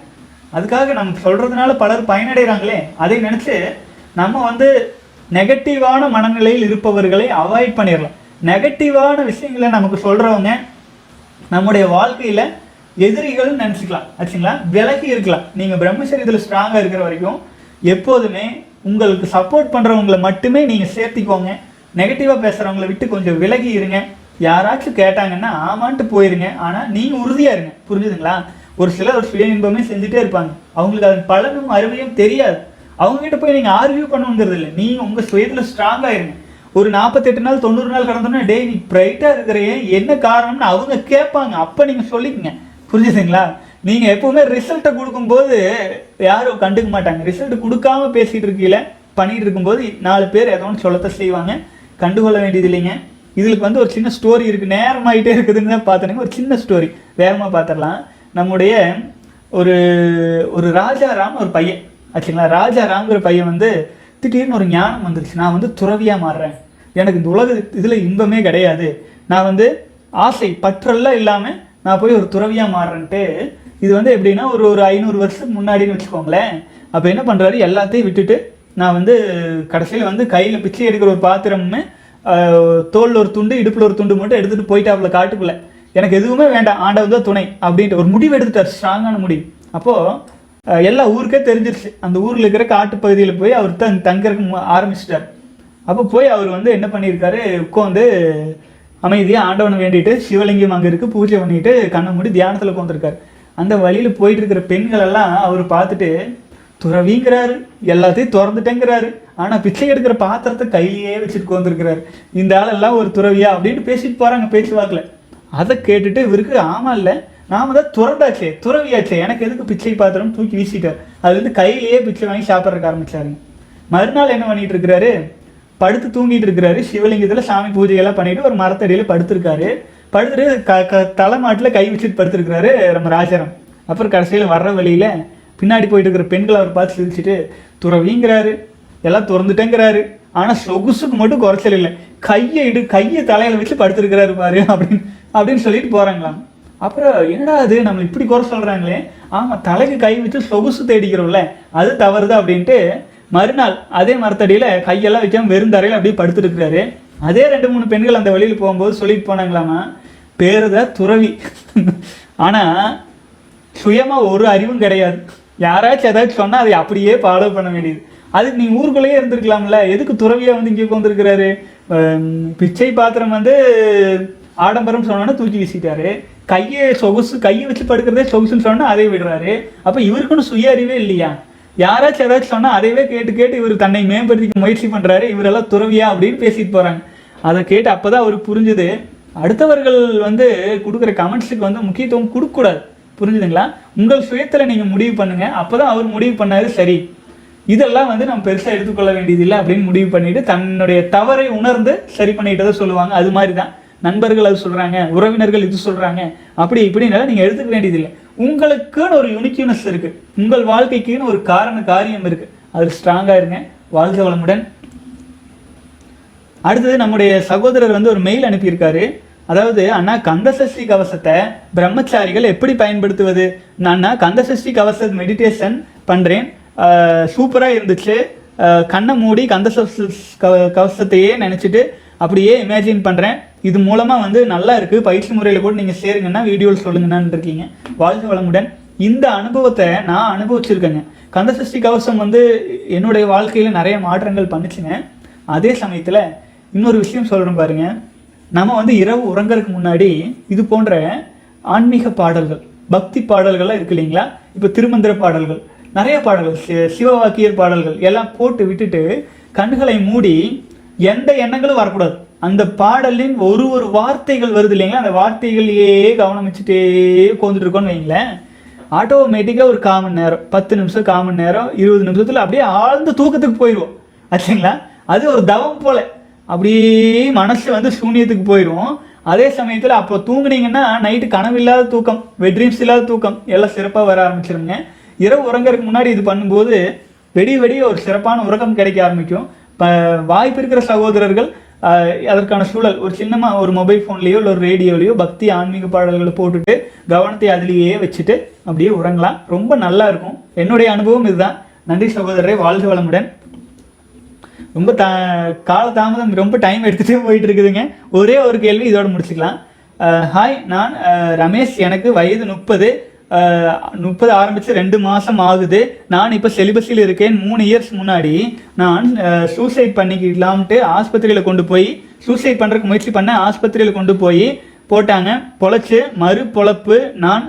அதுக்காக நம்ம சொல்கிறதுனால பலர் பயனடைகிறாங்களே அதை நினச்சி நம்ம வந்து நெகட்டிவான மனநிலையில் இருப்பவர்களை அவாய்ட் பண்ணிடலாம். நெகட்டிவான விஷயங்களை நமக்கு சொல்கிறவங்க நம்முடைய வாழ்க்கையில் எதிரிகள்னு நினச்சிக்கலாம். ஆச்சுங்களா? விலகி இருக்கலாம். நீங்கள் பிரம்மச்சரியத்தில் ஸ்ட்ராங்காக இருக்கிற வரைக்கும் எப்போதுமே உங்களுக்கு சப்போர்ட் பண்ணுறவங்களை மட்டுமே நீங்கள் சேர்த்திக்கோங்க. நெகட்டிவாக பேசுகிறவங்களை விட்டு கொஞ்சம் விலகி இருங்க. யாராச்சும் கேட்டாங்கன்னா ஆமான்ட்டு போயிருங்க. ஆனால் நீங்கள் உறுதியாக இருங்க. புரிஞ்சுதுங்களா? ஒரு சிலர் ஒரு சுய இன்பமே செஞ்சுட்டே இருப்பாங்க. அவங்களுக்கு அதன் பலனும் அருமையும் தெரியாது. அவங்ககிட்ட போய் நீங்கள் ஆர்வியூ பண்ணணுங்கிறது இல்லை. நீங்கள் உங்கள் சுயத்தில் ஸ்ட்ராங்காக இருங்க. ஒரு நாற்பத்தெட்டு நாள் தொண்ணூறு நாள் கடந்தோடனே டே நீ பிரைட்டாக இருக்கிறேன் என்ன காரணம்னு அவங்க கேட்பாங்க. அப்போ நீங்கள் சொல்லிக்கங்க. புரிஞ்சுதுங்களா? நீங்கள் எப்போவுமே ரிசல்ட்டை கொடுக்கும்போது யாரும் கண்டுக்க மாட்டாங்க. ரிசல்ட் கொடுக்காம பேசிகிட்டு இருக்கீல பண்ணிகிட்டு இருக்கும்போது நாலு பேர் ஏதோ ஒன்று சொல்லத்தை செய்வாங்க. கண்டுகொள்ள வேண்டியது இல்லைங்க. இதுக்கு வந்து ஒரு சின்ன ஸ்டோரி இருக்குது நேரமாயிட்டே இருக்குதுன்னு தான் பார்த்தேனுங்க. ஒரு சின்ன ஸ்டோரி வேகமாக பார்த்துடலாம். நம்முடைய ஒரு ஒரு ராஜாராம் ஒரு பையன். ஆச்சுங்களா? ராஜாராம்ங்கிற பையன் வந்து திடீர்னு ஒரு ஞானம் வந்துருச்சு. நான் வந்து துறவியாக மாறுறேன். எனக்கு இந்த உலக இதில் இன்பமே கிடையாது. நான் வந்து ஆசை பற்றெல்லாம் இல்லாமல் நான் போய் ஒரு துறவியாக மாறுறேன்ட்டு. இது வந்து எப்படின்னா ஒரு ஒரு ஐநூறு வருஷத்துக்கு முன்னாடின்னு வச்சுக்கோங்களேன். அப்போ என்ன பண்ணுறாரு எல்லாத்தையும் விட்டுட்டு நான் வந்து கடைசியில் வந்து கையில் பிச்சை எடுக்கிற ஒரு பாத்திரமுமே தோலில் ஒரு துண்டு இடுப்பில் ஒரு துண்டு மட்டும் எடுத்துகிட்டு போயிட்டாப்புல காட்டுக்குள்ள. எனக்கு எதுவுமே வேண்டாம். ஆண்டவன் தான் துணை அப்படின்ட்டு ஒரு முடிவு எடுத்துட்டார். ஸ்ட்ராங்கான முடிவு. அப்போது எல்லா ஊருக்கே தெரிஞ்சிருச்சு. அந்த ஊரில் இருக்கிற காட்டு பகுதியில் போய் அவர் தங் தங்கறதுக்கு மு- ஆரம்பிச்சிட்டார். அப்போ போய் அவர் வந்து என்ன பண்ணியிருக்காரு உட்காந்து அமைதியாக ஆண்டவனை வேண்டிட்டு சிவலிங்கம் அங்கே இருக்குது பூஜை பண்ணிட்டு கண்ணை மூடி தியானத்தில் உட்காந்துருக்காரு அந்த வழியில் போயிட்டு இருக்கிற பெண்கள் எல்லாம் அவர் பார்த்துட்டு துறவிங்கிறாரு எல்லாத்தையும் திறந்துட்டேங்கிறாரு. ஆனால் பிச்சை எடுக்கிற பாத்திரத்தை கையிலேயே வச்சுட்டு உட்காந்துருக்கிறாரு இந்த ஆளெல்லாம் ஒரு துறவியா அப்படின்னு பேசிட்டு போகிறாங்க பேச்சுவாக்கில். அதை கேட்டுட்டு இவருக்கு ஆமா இல்லை நாம தான் துறந்தாச்சே துறவியாச்சே எனக்கு எதுக்கு பிச்சை பாத்திரம் தூக்கி வீசிட்டார்? அதுலேருந்து கையிலேயே பிச்சை வாங்கி சாப்பிட்றதுக்கு ஆரம்பிச்சாருங்க. மறுநாள் என்ன பண்ணிட்டு இருக்கிறாரு? படுத்து தூங்கிட்டு இருக்கிறாரு சிவலிங்கத்தில் சாமி பூஜையெல்லாம் பண்ணிட்டு ஒரு மரத்தடியில் படுத்திருக்காரு. படுத்துட்டு க க தலைமாட்டில் கை வச்சுட்டு படுத்திருக்கிறாரு நம்ம ராஜாராம். அப்புறம் கடைசியில் வர்ற வழியில் பின்னாடி போயிட்டு இருக்கிற பெண்களை அவர் பார்த்து சிரிச்சுட்டு துறவிங்கிறாரு. எல்லாம் திறந்துட்டேங்கிறாரு. ஆனால் சொகுசுக்கு மட்டும் குறைச்சல் இல்லை. கையை இடு கையை தலையில் வச்சு படுத்திருக்கிறாரு பாரு அப்படின்னு அப்படின்னு சொல்லிட்டு போகிறாங்களாம் அப்புறம் என்னடா அது நம்ம இப்படி குறை சொல்கிறாங்களே ஆமாம் தலைக்கு கை வச்சு சொகுசு தேடிக்கிறோம்ல. அது தவறுது அப்படின்ட்டு மறுநாள் அதே மரத்தடியில் கையெல்லாம் வைக்காம வெறும் தரையில் அப்படியே படுத்துருக்கிறாரு. அதே ரெண்டு மூணு பெண்கள் அந்த வழியில் போகும்போது சொல்லிட்டு போனாங்களாமா? பேருத துறவி. ஆனால் சுயமாக ஒரு அறிவும் கிடையாது. யாராச்சும் ஏதாச்சும் சொன்னால் அதை அப்படியே ஃபாலோ பண்ண வேண்டியது. அதுக்கு நீ ஊருக்குள்ளேயே இருந்திருக்கலாம்ல. எதுக்கு துறவியாக வந்து இங்கே உட்காந்துருக்கிறாரு பிச்சை பாத்திரம் வந்து ஆடம்பரம் சொன்னோன்னா தூக்கி வீசிட்டாரு. கையை சொகுசு கையை வச்சு படுக்கிறதே சொகுசுன்னு சொன்னால் அதை விடுறாரு. அப்போ இவருக்குன்னு சுய அறிவே இல்லையா? யாராச்சும் ஏதாச்சும் சொன்னால் அதையவே கேட்டு கேட்டு இவர் தன்னை மேம்படுத்திக்க முயற்சி பண்ணுறாரு இவரெல்லாம் துறவியா அப்படின்னு பேசிட்டு போகிறாங்க அதை கேட்டு அப்பதான் அவருக்கு புரிஞ்சுது. அடுத்தவர்கள் வந்து கொடுக்குற கமெண்ட்ஸுக்கு வந்து முக்கியத்துவம் கொடுக்கக்கூடாது. புரிஞ்சுதுங்களா? உங்கள் சுயத்தில் நீங்கள் முடிவு பண்ணுங்கள் அப்போ தான் அவர் முடிவு பண்ணாரு சரி. இதெல்லாம் வந்து நம்ம பெருசாக எடுத்துக்கொள்ள வேண்டியதில்லை அப்படின்னு முடிவு பண்ணிட்டு தன்னுடைய தவறை உணர்ந்து சரி பண்ணிட்டதை சொல்லுவாங்க. அது மாதிரி தான் நண்பர்கள் அது சொல்கிறாங்க உறவினர்கள் இது சொல்கிறாங்க அப்படி இப்படின்னால நீங்கள் எடுத்துக்க வேண்டியதில்லை. உங்களுக்குன்னு ஒரு யுனிக்யூனஸ் இருக்கு. உங்கள் வாழ்க்கைக்குன்னு ஒரு காரண காரியம் இருக்கு. அது ஸ்ட்ராங்காக இருங்க. வாழ்க வளமுடன். அடுத்தது நம்முடைய சகோதரர் வந்து ஒரு மெயில் அனுப்பியிருக்காரு. அதாவது அண்ணா கந்தசஷ்டி கவசத்தை பிரம்மச்சாரிகள் எப்படி பயன்படுத்துவது? நான் கந்தசஷ்டி கவச மெடிடேஷன் பண்ணுறேன் சூப்பராக இருந்துச்சு. கண்ணை மூடி கந்தசஷ்டி கவசத்தையே நினச்சிட்டு அப்படியே இமேஜின் பண்ணுறேன் இது மூலமாக வந்து நல்லா இருக்குது பயிற்சி முறையில் கூட நீங்கள் சேருங்கன்னா வீடியோவில் சொல்லுங்கன்னு இருக்கீங்க வாழ்க வளமுடன். இந்த அனுபவத்தை நான் அனுபவிச்சிருக்கேங்க. கந்தசஷ்டி கவசம் வந்து என்னுடைய வாழ்க்கையில் நிறைய மாற்றங்கள் பண்ணுச்சுங்க. அதே சமயத்தில் இன்னொரு விஷயம் சொல்கிறேன் பாருங்க. நம்ம வந்து இரவு உறங்கறதுக்கு முன்னாடி இது போன்ற ஆன்மீக பாடல்கள் பக்தி பாடல்கள்லாம் இருக்கு இல்லைங்களா? இப்போ திருமந்திர பாடல்கள் நிறைய பாடல்கள் சிவவாக்கியர் பாடல்கள் எல்லாம் போட்டு விட்டுட்டு கண்களை மூடி எந்த எண்ணங்களும் வரக்கூடாது. அந்த பாடலின் ஒரு ஒரு வார்த்தைகள் வருது இல்லைங்களா? அந்த வார்த்தைகளையே கவனம் வச்சுட்டே உட்காந்துட்டு இருக்கோம்னு வைங்களேன். ஆட்டோமேட்டிக்காக ஒரு கால் மணி நேரம் பத்து நிமிஷம் கால் மணி நேரம் இருபது நிமிஷத்தில் அப்படியே ஆழ்ந்த தூக்கத்துக்கு போயிடுவோம் ஆச்சுங்களா அது ஒரு தவம் போல. அப்படியே மனசு வந்து சூன்யத்துக்கு போயிடுவோம் அதே சமயத்தில் அப்போ தூங்குனீங்கன்னா நைட்டு கனவில்லாத தூக்கம் வெட்ரீம்ஸ் இல்லாத தூக்கம் எல்லாம் சிறப்பாக வர ஆரம்பிச்சிருங்க. இரவு உறங்கறதுக்கு முன்னாடி இது பண்ணும்போது வெடி வெடிய ஒரு சிறப்பான உறக்கம் கிடைக்க ஆரம்பிக்கும். இப்போ வாய்ப்பு இருக்கிற சகோதரர்கள் அதற்கான சூழல். ஒரு சின்னமாக ஒரு மொபைல் ஃபோன்லேயோ இல்லை ஒரு ரேடியோலையோ பக்தி ஆன்மீக பாடல்களை போட்டுட்டு கவனத்தை அதிலேயே வச்சுட்டு அப்படியே உறங்கலாம். ரொம்ப நல்லா இருக்கும். என்னுடைய அனுபவம் இதுதான். நன்றி சகோதரரை வாழ்க வளமுடன். ரொம்ப த கால தாமதம் ரொம்ப டைம் எடுத்துகிட்டே போயிட்டு இருக்குதுங்க ஒரே ஒரு கேள்வி இதோடு முடிச்சுக்கலாம். ஹாய் நான் ரமேஷ் எனக்கு வயது முப்பது. முப்பது ஆரம்பித்து ரெண்டு மாதம் ஆகுது. நான் இப்போ செலிபஸில் இருக்கேன். மூணு இயர்ஸ் முன்னாடி நான் சூசைட் பண்ணிக்கலாம்ட்டு ஆஸ்பத்திரியில் கொண்டு போய் சூசைட் பண்ணுறதுக்கு முயற்சி பண்ண ஆஸ்பத்திரியில் கொண்டு போய் போட்டாங்க. பொழைச்சி மறு பொழப்பு நான்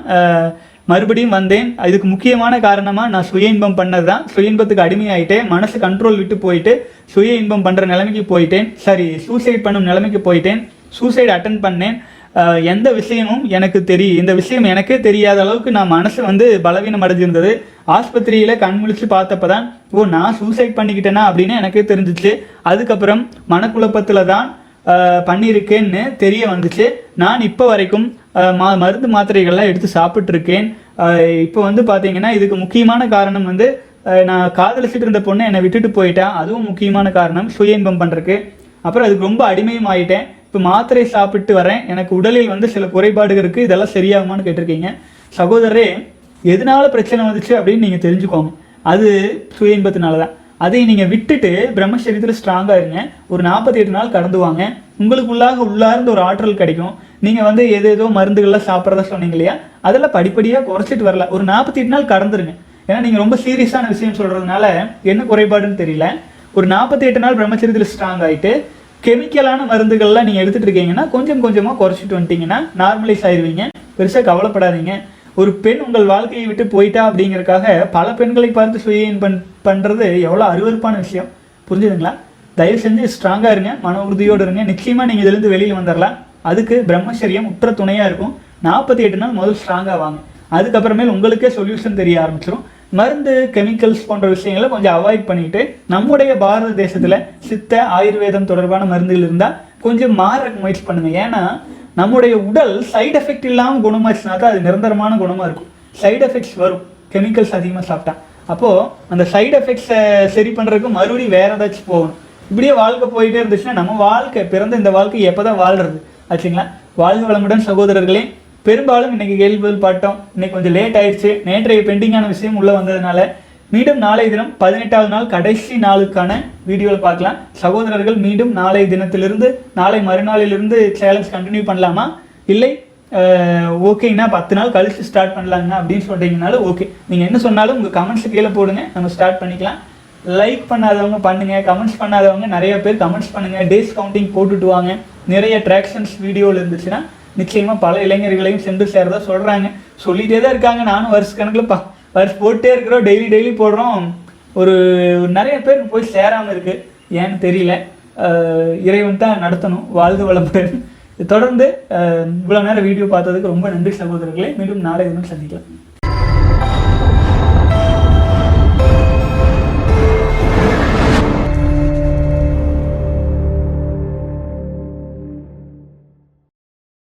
மறுபடியும் வந்தேன். இதுக்கு முக்கியமான காரணமாக நான் சுய இன்பம் பண்ணது தான் சுய இன்பத்துக்கு அடிமையாயிட்டேன். மனசு கண்ட்ரோல் விட்டு போயிட்டு சுய இன்பம் பண்ணுற நிலைமைக்கு போயிட்டேன். சரி சூசைட் பண்ணும் நிலைமைக்கு போயிட்டேன். சூசைட் அட்டன் பண்ணேன். எந்த விஷயமும் எனக்கு தெரியும் இந்த விஷயம் எனக்கே தெரியாத அளவுக்கு நான் மனசு வந்து பலவீனம் அடைஞ்சிருந்தது. ஆஸ்பத்திரியில் கண் முழிச்சு பார்த்தப்ப தான் ஓ நான் சூசைட் பண்ணிக்கிட்டேனா அப்படின்னு எனக்கே தெரிஞ்சிச்சு. அதுக்கப்புறம் மனக்குழப்பத்தில் தான் பண்ணியிருக்கேன்னு தெரிய வந்துச்சு. நான் இப்போ வரைக்கும் மா மருந்து மாத்திரைகள்லாம் எடுத்து சாப்பிட்ருக்கேன் இப்போ வந்து பார்த்தீங்கன்னா இதுக்கு முக்கியமான காரணம் வந்து நான் காதலிச்சிட்டு இருந்த பொண்ணை என்னை விட்டுட்டு போயிட்டேன் அதுவும் முக்கியமான காரணம் சுய இன்பம் பண்ணுறதுக்கு அப்புறம் அதுக்கு ரொம்ப அடிமையும் ஆயிட்டேன். இப்போ மாத்திரை சாப்பிட்டு வரேன். எனக்கு உடலில் வந்து சில குறைபாடுகள் இருக்குது இதெல்லாம் சரியாகுமான்னு கேட்டிருக்கீங்க. சகோதரரே எதனால பிரச்சனை வந்துச்சு அப்படின்னு நீங்கள் தெரிஞ்சுக்கோங்க. அது சுய இன்பத்தினால தான் அதை நீங்கள் விட்டுட்டு பிரம்மச்சரியத்தில் ஸ்ட்ராங்காக இருங்க. ஒரு நாற்பத்தி எட்டு நாள் கடந்து வாங்க. உங்களுக்குள்ளாக உள்ளார்ந்த ஒரு ஆற்றல் கிடைக்கும். நீங்கள் வந்து எது ஏதோ மருந்துகள்லாம் சாப்பிட்றதா சொன்னீங்க இல்லையா? அதெல்லாம் படிப்படியாக குறைச்சிட்டு வரல. ஒரு நாற்பத்தி எட்டு நாள் கடந்துருங்க. ஏன்னா நீங்கள் ரொம்ப சீரியஸான விஷயம் சொல்கிறதுனால என்ன குறைபாடுன்னு தெரியல. ஒரு நாற்பத்தி எட்டு நாள் பிரம்மச்சரியத்தில் ஸ்ட்ராங் ஆகிட்டு கெமிக்கலான மருந்துகள்லாம் நீங்கள் எடுத்துகிட்டு இருக்கீங்கன்னா கொஞ்சம் கொஞ்சமாக குறைச்சிட்டு வந்துட்டீங்கன்னா நார்மலைஸ் ஆயிருவீங்க. பெருசாக கவலைப்படாதீங்க. ஒரு பெண் உங்கள் வாழ்க்கையை விட்டு போயிட்டா அப்படிங்கிறக்காக பல பெண்களை பார்த்து சுய பண் பண்ணுறது எவ்வளோ அருவருப்பான விஷயம். புரிஞ்சுதுங்களா? தயவு செஞ்சு ஸ்ட்ராங்காக இருங்க மன உறுதியோடு இருங்க. நிச்சயமாக நீங்கள் இதுலேருந்து வெளியில் வந்துடலாம் அதுக்கு பிரம்மச்சரியம் உற்ற துணையாக இருக்கும். நாற்பத்தி எட்டு நாள் முதல் ஸ்ட்ராங்காக வாங்க. அதுக்கப்புறமேல் உங்களுக்கே சொல்யூஷன் தெரிய ஆரம்பிச்சிடும் மருந்து கெமிக்கல்ஸ் போன்ற விஷயங்களை கொஞ்சம் அவாய்ட் பண்ணிட்டு நம்முடைய பாரத தேசத்தில் சித்த ஆயுர்வேதம் தொடர்பான மருந்துகள் இருந்தால் கொஞ்சம் மாற முயற்சி பண்ணுங்க. ஏன்னா நம்முடைய உடல் சைடு எஃபெக்ட் இல்லாமல் குணமாச்சுனா தான் அது நிரந்தரமான குணமாக இருக்கும். சைடு எஃபெக்ட்ஸ் வரும். கெமிக்கல்ஸ் அதிகமாக சாப்பிட்டா. அப்போது அந்த சைடு எஃபெக்ட்ஸை சரி பண்ணுறதுக்கு மறுபடியும் வேற ஏதாச்சும் போகணும். இப்படியே வாழ்க்கை போயிட்டே இருந்துச்சுன்னா நம்ம வாழ்க்கை பிறந்த இந்த வாழ்க்கை எப்போ தான் வாழ்றது? ஆச்சுங்களா? வாழ்க வளமுடன் சகோதரர்களே பெரும்பாலும் இன்றைக்கி கேள்வி பதில் பாட்டோம் இன்னைக்கு கொஞ்சம் லேட் ஆயிடுச்சு. நேற்றைய பெண்டிங்கான விஷயம் உள்ளே வந்ததுனால மீண்டும் நாளைய தினம் பதினெட்டாவது நாள் கடைசி நாளுக்கான வீடியோவில் பார்க்கலாம். சகோதரர்கள் மீண்டும் நாளைய தினத்திலிருந்து நாளை மறுநாளிலிருந்து சேலஞ்ச் கண்டினியூ பண்ணலாமா? இல்லை ஓகேங்கண்ணா பத்து நாள் கழித்து ஸ்டார்ட் பண்ணலாங்கண்ணா அப்படின்னு சொல்கிறீங்கனாலும் ஓகே நீங்கள் என்ன சொன்னாலும் உங்கள் கமெண்ட்ஸ் கீழே போடுங்க. நம்ம ஸ்டார்ட் பண்ணிக்கலாம். லைக் பண்ணாதவங்க பண்ணுங்கள் கமெண்ட்ஸ் பண்ணாதவங்க நிறைய பேர் கமெண்ட்ஸ் பண்ணுங்கள் டேஸ் கவுண்டிங் போட்டுட்டு வாங்க. நிறைய ட்ராக்ஷன்ஸ் வீடியோவில் இருந்துச்சுன்னா நிச்சயமாக பல இளைஞர்களையும் சென்று சேரதா சொல்கிறாங்க சொல்லிகிட்டே தான் இருக்காங்க. நானும் வருஷ கணக்கில் பா வருஷம் போட்டே இருக்கிறோம். டெய்லி டெய்லி போடுறோம். ஒரு நிறைய பேர் போய் சேராமல் இருக்குது ஏன்னு தெரியல. இறைவன் தான் நடத்தணும். வாழ்க வளமுடன். தொடர்ந்து இவ்வளோ நேரம் வீடியோ பார்த்ததுக்கு ரொம்ப நன்றி சகோதரர்களை. மீண்டும் நாளை தினம் சந்திக்கலாம்.